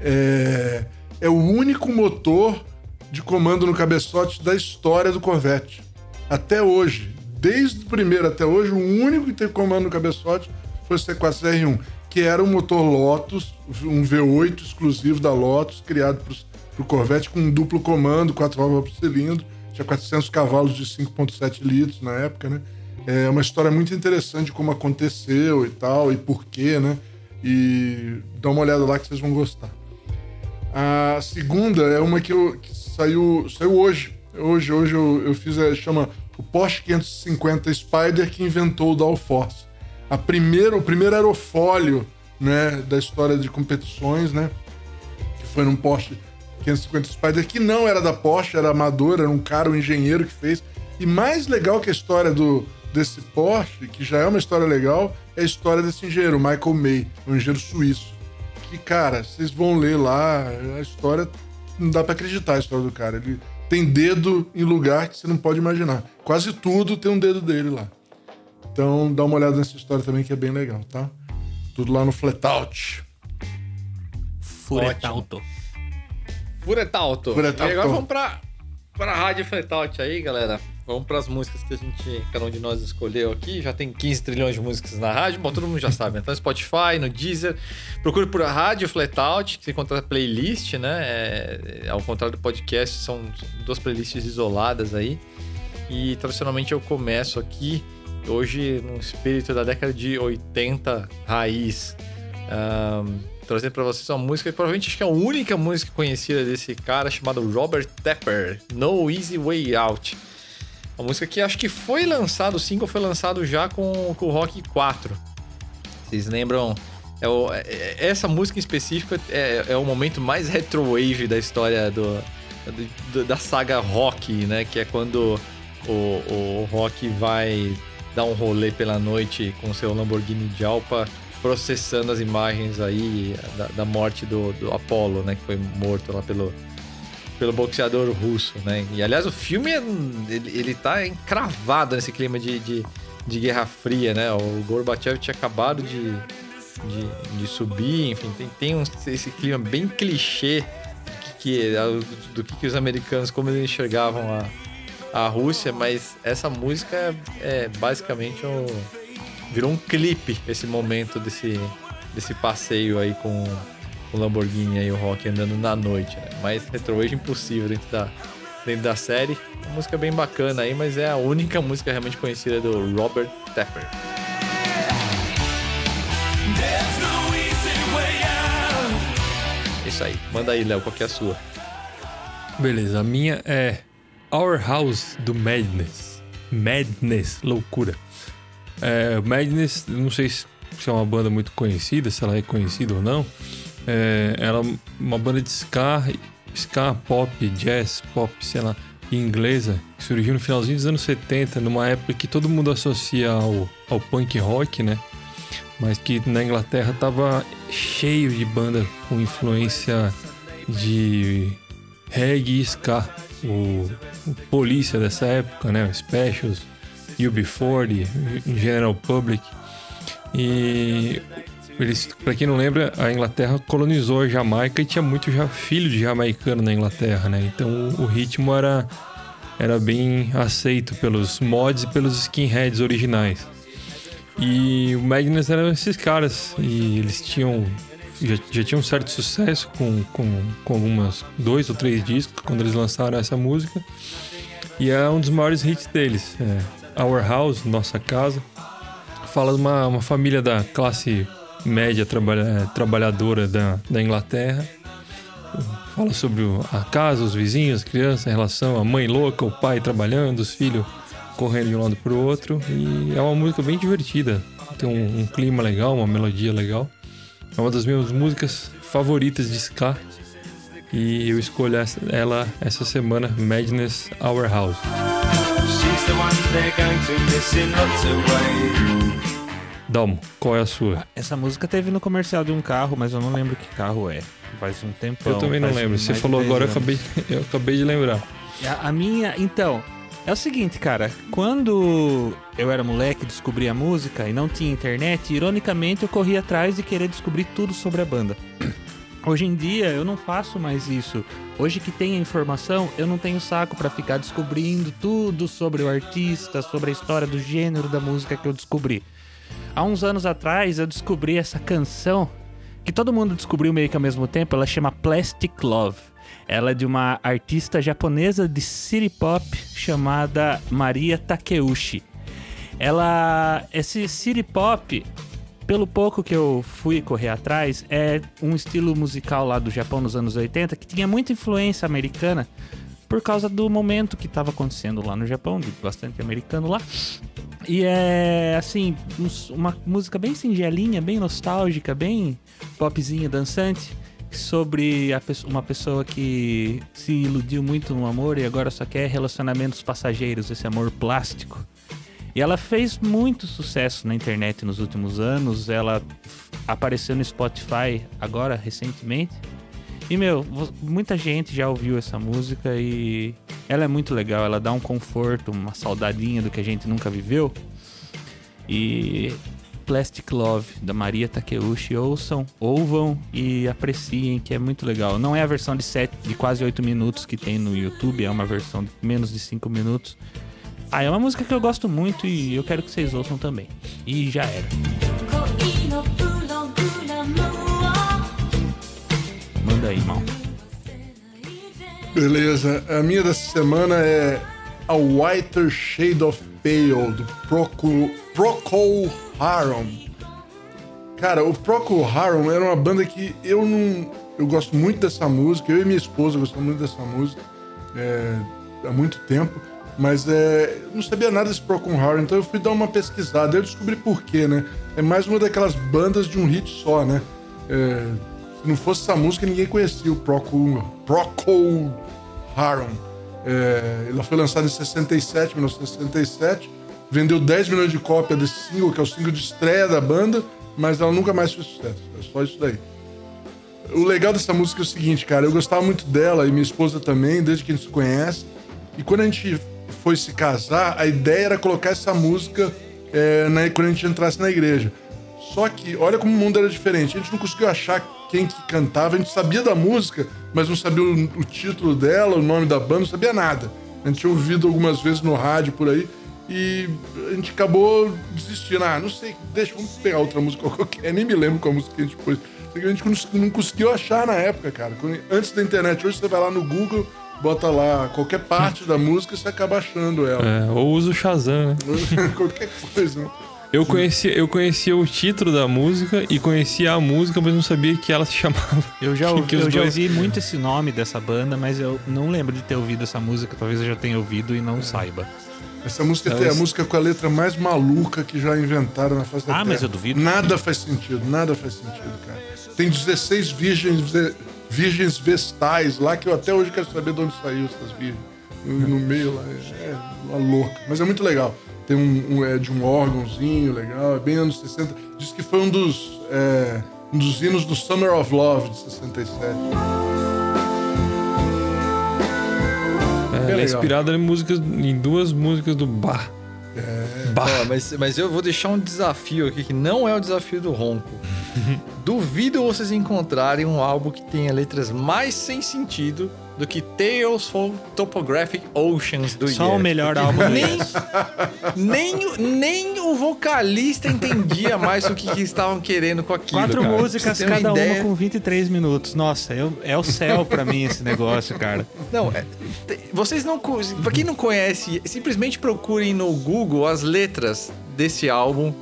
É, é o único motor de comando no cabeçote da história do Corvette. Até hoje. Desde o primeiro até hoje, o único que teve comando no cabeçote foi o C4R1, que era um motor Lotus, um V8 exclusivo da Lotus, criado para o Corvette com um duplo comando, quatro válvulas por cilindro, tinha 400 cavalos de 5.7 litros na época, né? É uma história muito interessante de como aconteceu e tal, e por quê, né? E dá uma olhada lá que vocês vão gostar. A segunda é uma que, eu, que saiu, saiu hoje. Hoje, hoje eu, eu fiz, é, chama o Porsche 550 Spider que inventou o Downforce. A primeira, o primeiro aerofólio né, da história de competições, né? Que foi num Porsche 550 Spider, que não era da Porsche, era amador, era um cara, um engenheiro que fez. E mais legal que a história do, desse Porsche, que já é uma história legal, é a história desse engenheiro, Michael May, um engenheiro suíço. Que, cara, vocês vão ler lá, a história. Não dá pra acreditar a história do cara. Ele tem dedo em lugar que você não pode imaginar. Quase tudo tem um dedo dele lá. Então dá uma olhada nessa história também que é bem legal, tá? Tudo lá no Flatout. Furetalto. Furetalto. Furetalto. E agora vamos pra, pra Rádio Furetalto aí, galera. Vamos pras músicas que a gente, cada um de nós escolheu aqui. Já tem 15 trilhões de músicas na rádio. Bom, todo mundo já sabe. Então, Spotify, no Deezer. Procure por Rádio Flatout, que você encontra playlist, né? É, ao contrário do podcast, são duas playlists isoladas aí. E tradicionalmente eu começo aqui, hoje, no espírito da década de 80 raiz. Ahn, trazendo pra vocês uma música que provavelmente acho que é a única música conhecida desse cara chamado Robert Tepper, No Easy Way Out. Uma música que acho que foi lançado, o single foi lançado já com, com o Rock 4. Vocês lembram? É o- é- é- essa música em específico é, é o momento mais retrowave da história do, do- da saga Rock, né? Que é quando o, o Rock vai dar um rolê pela noite com seu Lamborghini Jalpa processando as imagens aí da, da morte do, do Apollo, né? Que foi morto lá pelo, pelo boxeador russo, né? E aliás, o filme é, ele, ele tá encravado nesse clima de, de, de Guerra Fria, né? O Gorbachev tinha acabado de, de, de subir, enfim, tem, tem um- esse clima bem clichê do que, que- do que os americanos, como eles enxergavam a, a Rússia, mas essa música é, é basicamente um, virou um clipe esse momento desse, desse passeio aí com o Lamborghini aí, o Rock andando na noite, né? Mas Retrowave impossível dentro da, dentro da série. Uma música bem bacana aí, mas é a única música realmente conhecida do Robert Tepper. Isso aí. Manda aí, Léo, qual que é a sua? Beleza, a minha é Our House do Madness. Madness, loucura. É, Madness, não sei se se é uma banda muito conhecida, se ela é conhecida ou não. É, ela é uma banda de ska, ska, pop, jazz, pop, sei lá, inglesa, que surgiu no finalzinho dos anos 70, numa época que todo mundo associa ao, ao punk rock, né? Mas que na Inglaterra tava cheio de banda com influência de reggae e ska. O, o Polícia dessa época, né? O Specials, UB40, General Public. E eles, para quem não lembra, a Inglaterra colonizou a Jamaica e tinha muito já filho de jamaicano na Inglaterra, né? Então o ritmo era era bem aceito pelos mods e pelos skinheads originais. E o Magnus eram esses caras e eles tinham já, já tinham um certo sucesso com, com, com algumas dois ou três discos quando eles lançaram essa música. E é um dos maiores hits deles. É Our House, Nossa Casa. Fala de uma, uma família da classe média trabalha, trabalhadora da, da Inglaterra. Fala sobre o- a casa, os vizinhos, as crianças, a relação, a mãe louca, o pai trabalhando, os filhos correndo de um lado pro outro. E é uma música bem divertida. Tem um, um clima legal, uma melodia legal. É uma das minhas músicas favoritas de ska. E eu escolhi ela essa semana, Madness Our House. She's the one. Dalmo, qual é a sua? Essa música teve no comercial de um carro, mas eu não lembro que carro é. Faz um tempão. eu também não lembro. Você falou 10 agora, eu acabei, eu acabei de lembrar. A, a minha, então, É o seguinte, cara, quando eu era moleque, descobri a música e não tinha internet, ironicamente eu corri atrás de querer descobrir tudo sobre a banda. Hoje em dia eu não faço mais isso. Hoje que tem a informação, eu não tenho saco pra ficar descobrindo tudo sobre o artista, sobre a história do gênero da música que eu descobri. Há uns anos atrás eu descobri essa canção que todo mundo descobriu meio que ao mesmo tempo, ela chama Plastic Love. Ela é de uma artista japonesa de city pop chamada Maria Takeuchi. Ela esse city pop pelo pouco que eu fui correr atrás, é um estilo musical lá do Japão nos anos 80 que tinha muita influência americana por causa do momento que estava acontecendo lá no Japão, de bastante americano lá. E é assim, uma música bem singelinha, bem nostálgica, bem popzinha, dançante, sobre uma pessoa que se iludiu muito no amor e agora só quer relacionamentos passageiros, esse amor plástico. E ela fez muito sucesso na internet nos últimos anos. Ela apareceu no Spotify agora, recentemente. E, meu, muita gente já ouviu essa música e ela é muito legal. Ela dá um conforto, uma saudadinha do que a gente nunca viveu. E Plastic Love, da Maria Takeuchi, ouçam, ouvam e apreciem, que é muito legal. Não é a versão de, sete, de quase 8 minutos que tem no YouTube, é uma versão de menos de 5 minutos. Ah, é uma música que eu gosto muito e eu quero que vocês ouçam também. E já era. Manda aí, mal. Beleza, a minha dessa semana é A Whiter Shade of Pale, do Procol, Procol Harum. Cara, o Procol Harum era uma banda que eu não. Eu gosto muito dessa música, eu e minha esposa gostamos muito dessa música é, há muito tempo, mas é, não sabia nada desse Procol Harum, então eu fui dar uma pesquisada. Eu descobri por quê, né? É mais uma daquelas bandas de um hit só, né? É, se não fosse essa música, ninguém conhecia o Procol, Procol Harum. É, ela foi lançada em 67, 1967. Vendeu 10 milhões de cópias desse single, que é o single de estreia da banda, mas ela nunca mais fez sucesso. É só isso daí. O legal dessa música é o seguinte, cara, eu gostava muito dela e minha esposa também, desde que a gente se conhece. E quando a gente foi se casar, a ideia era colocar essa música é, na- quando a gente entrasse na igreja. Só que, olha como o mundo era diferente. A gente não conseguiu achar quem que cantava. A gente sabia da música, mas não sabia o, o título dela, o nome da banda, não sabia nada. A gente tinha ouvido algumas vezes no rádio por aí. E a gente acabou desistindo. Ah, não sei, deixa, vamos pegar outra música qualquer. Nem me lembro qual música que a gente pôs. A gente não- conseguiu achar na época, cara. Antes da internet. Hoje você vai lá no Google, bota lá qualquer parte da música e você acaba achando ela. É, ou usa o Shazam, né? qualquer coisa. Eu conhecia, eu conhecia o título da música e conhecia a música, mas não sabia que ela se chamava. Eu já, ouvi, eu já dois- ouvi muito esse nome dessa banda, mas eu não lembro de ter ouvido essa música. Talvez eu já tenha ouvido e não saiba. Essa música Não, tem a música com a letra mais maluca que já inventaram na face da Ah, Terra. mas eu duvido. Nada faz sentido, nada faz sentido, cara. Tem 16 virgens, virgens vestais lá que eu até hoje quero saber de onde saiu essas virgens. No, no meio lá, é, é uma louca. Mas é muito legal. Tem um, um- é de um órgãozinho legal, é bem anos 60. Diz que foi um dos, é, um dos hinos do Summer of Love de 67. É, ela é legal. inspirada em, músicas, em duas músicas do Bach. Bach. Ó, mas, mas eu vou deixar um desafio aqui que não é o desafio do ronco. Duvido vocês encontrarem um álbum que tenha letras mais sem sentido do que Tales from Topographic Oceans do Só Yes. o melhor álbum do Nem, Yes. nem, o- nem o vocalista entendia mais o que, que estavam querendo com aquilo. Quatro cara. músicas, você ter cada uma com 23 minutos. Nossa, eu- é o céu pra mim esse negócio, cara. Não, é, te- vocês não. co- Pra quem não conhece, simplesmente procurem no Google as letras desse álbum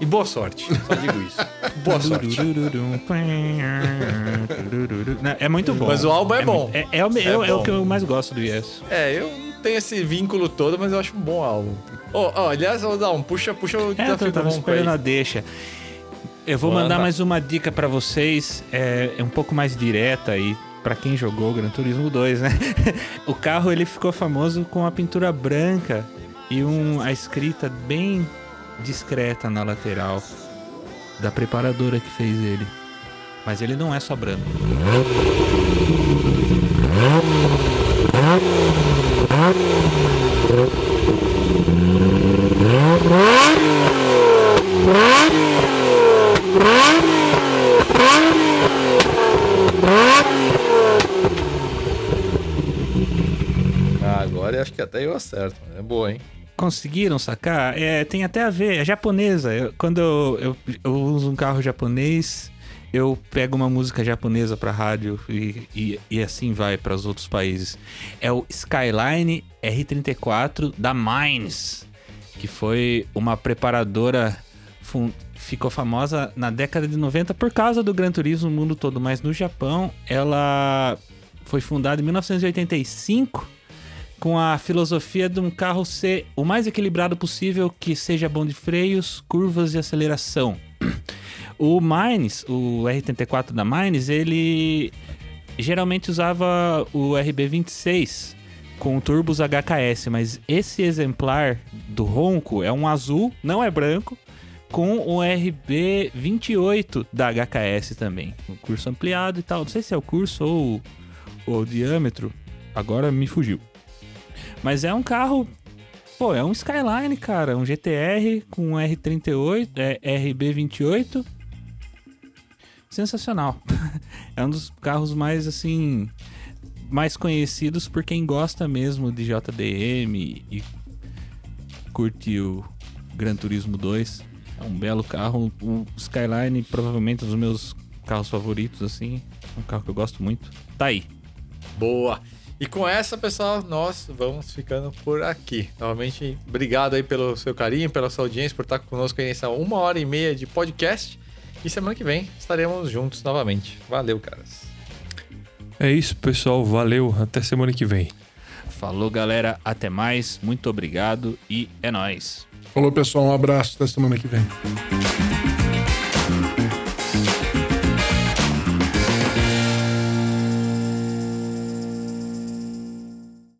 e boa sorte. Só digo isso. Boa sorte. Não, É muito bom. Mas o álbum é bom. É, é o, me- É é o- é o bom. que eu mais gosto do Yes. É, eu não tenho esse vínculo todo, mas eu acho um bom álbum. Ó, ó, aliás, vou dar um puxa, puxa o É, eu desafio do tava esperando a deixa. Eu vou Manda. mandar mais uma dica pra vocês, é, é um pouco mais direta aí pra quem jogou Gran Turismo 2, né? o carro ele ficou famoso com a pintura branca e um, a escrita bem discreta na lateral da preparadora que fez ele. Mas ele não é só branco. Ah, agora acho que até eu acerto. É boa, hein? Conseguiram sacar? É, tem até a ver, é japonesa. Eu- quando eu, eu, eu uso um carro japonês, eu pego uma música japonesa pra rádio e, e, e assim vai para os outros países. É o Skyline R34 da Mines, que foi uma preparadora. Ficou famosa na década de 90 por causa do Gran Turismo no mundo todo, mas no Japão ela foi fundada em 1985 com a filosofia de um carro ser o mais equilibrado possível, que seja bom de freios, curvas e aceleração. O Mines, o R34 da Mines, ele geralmente usava o RB26 com turbos HKS, mas esse exemplar do Ronco é um azul, não é branco, com o RB28 da HKS também. O curso ampliado e tal. Não sei se é o curso ou, ou o diâmetro. Agora me fugiu. Mas é um carro. Pô, é um Skyline, cara. Um GTR com um R38, é, RB28. Sensacional. é um dos carros mais, assim. Mais conhecidos por quem gosta mesmo de JDM e curte o Gran Turismo 2. É um belo carro. O Skyline, provavelmente, um dos meus carros favoritos, assim. É um carro que eu gosto muito. Tá aí. Boa. E com essa, pessoal, nós vamos ficando por aqui. Novamente, obrigado aí pelo seu carinho, pela sua audiência, por estar conosco aí nessa uma hora e meia de podcast. E semana que vem estaremos juntos novamente. Valeu, caras. É isso, pessoal. Valeu. Até semana que vem. Falou, galera. Até mais. Muito obrigado e é nóis. Falou, pessoal. Um abraço. Até semana que vem.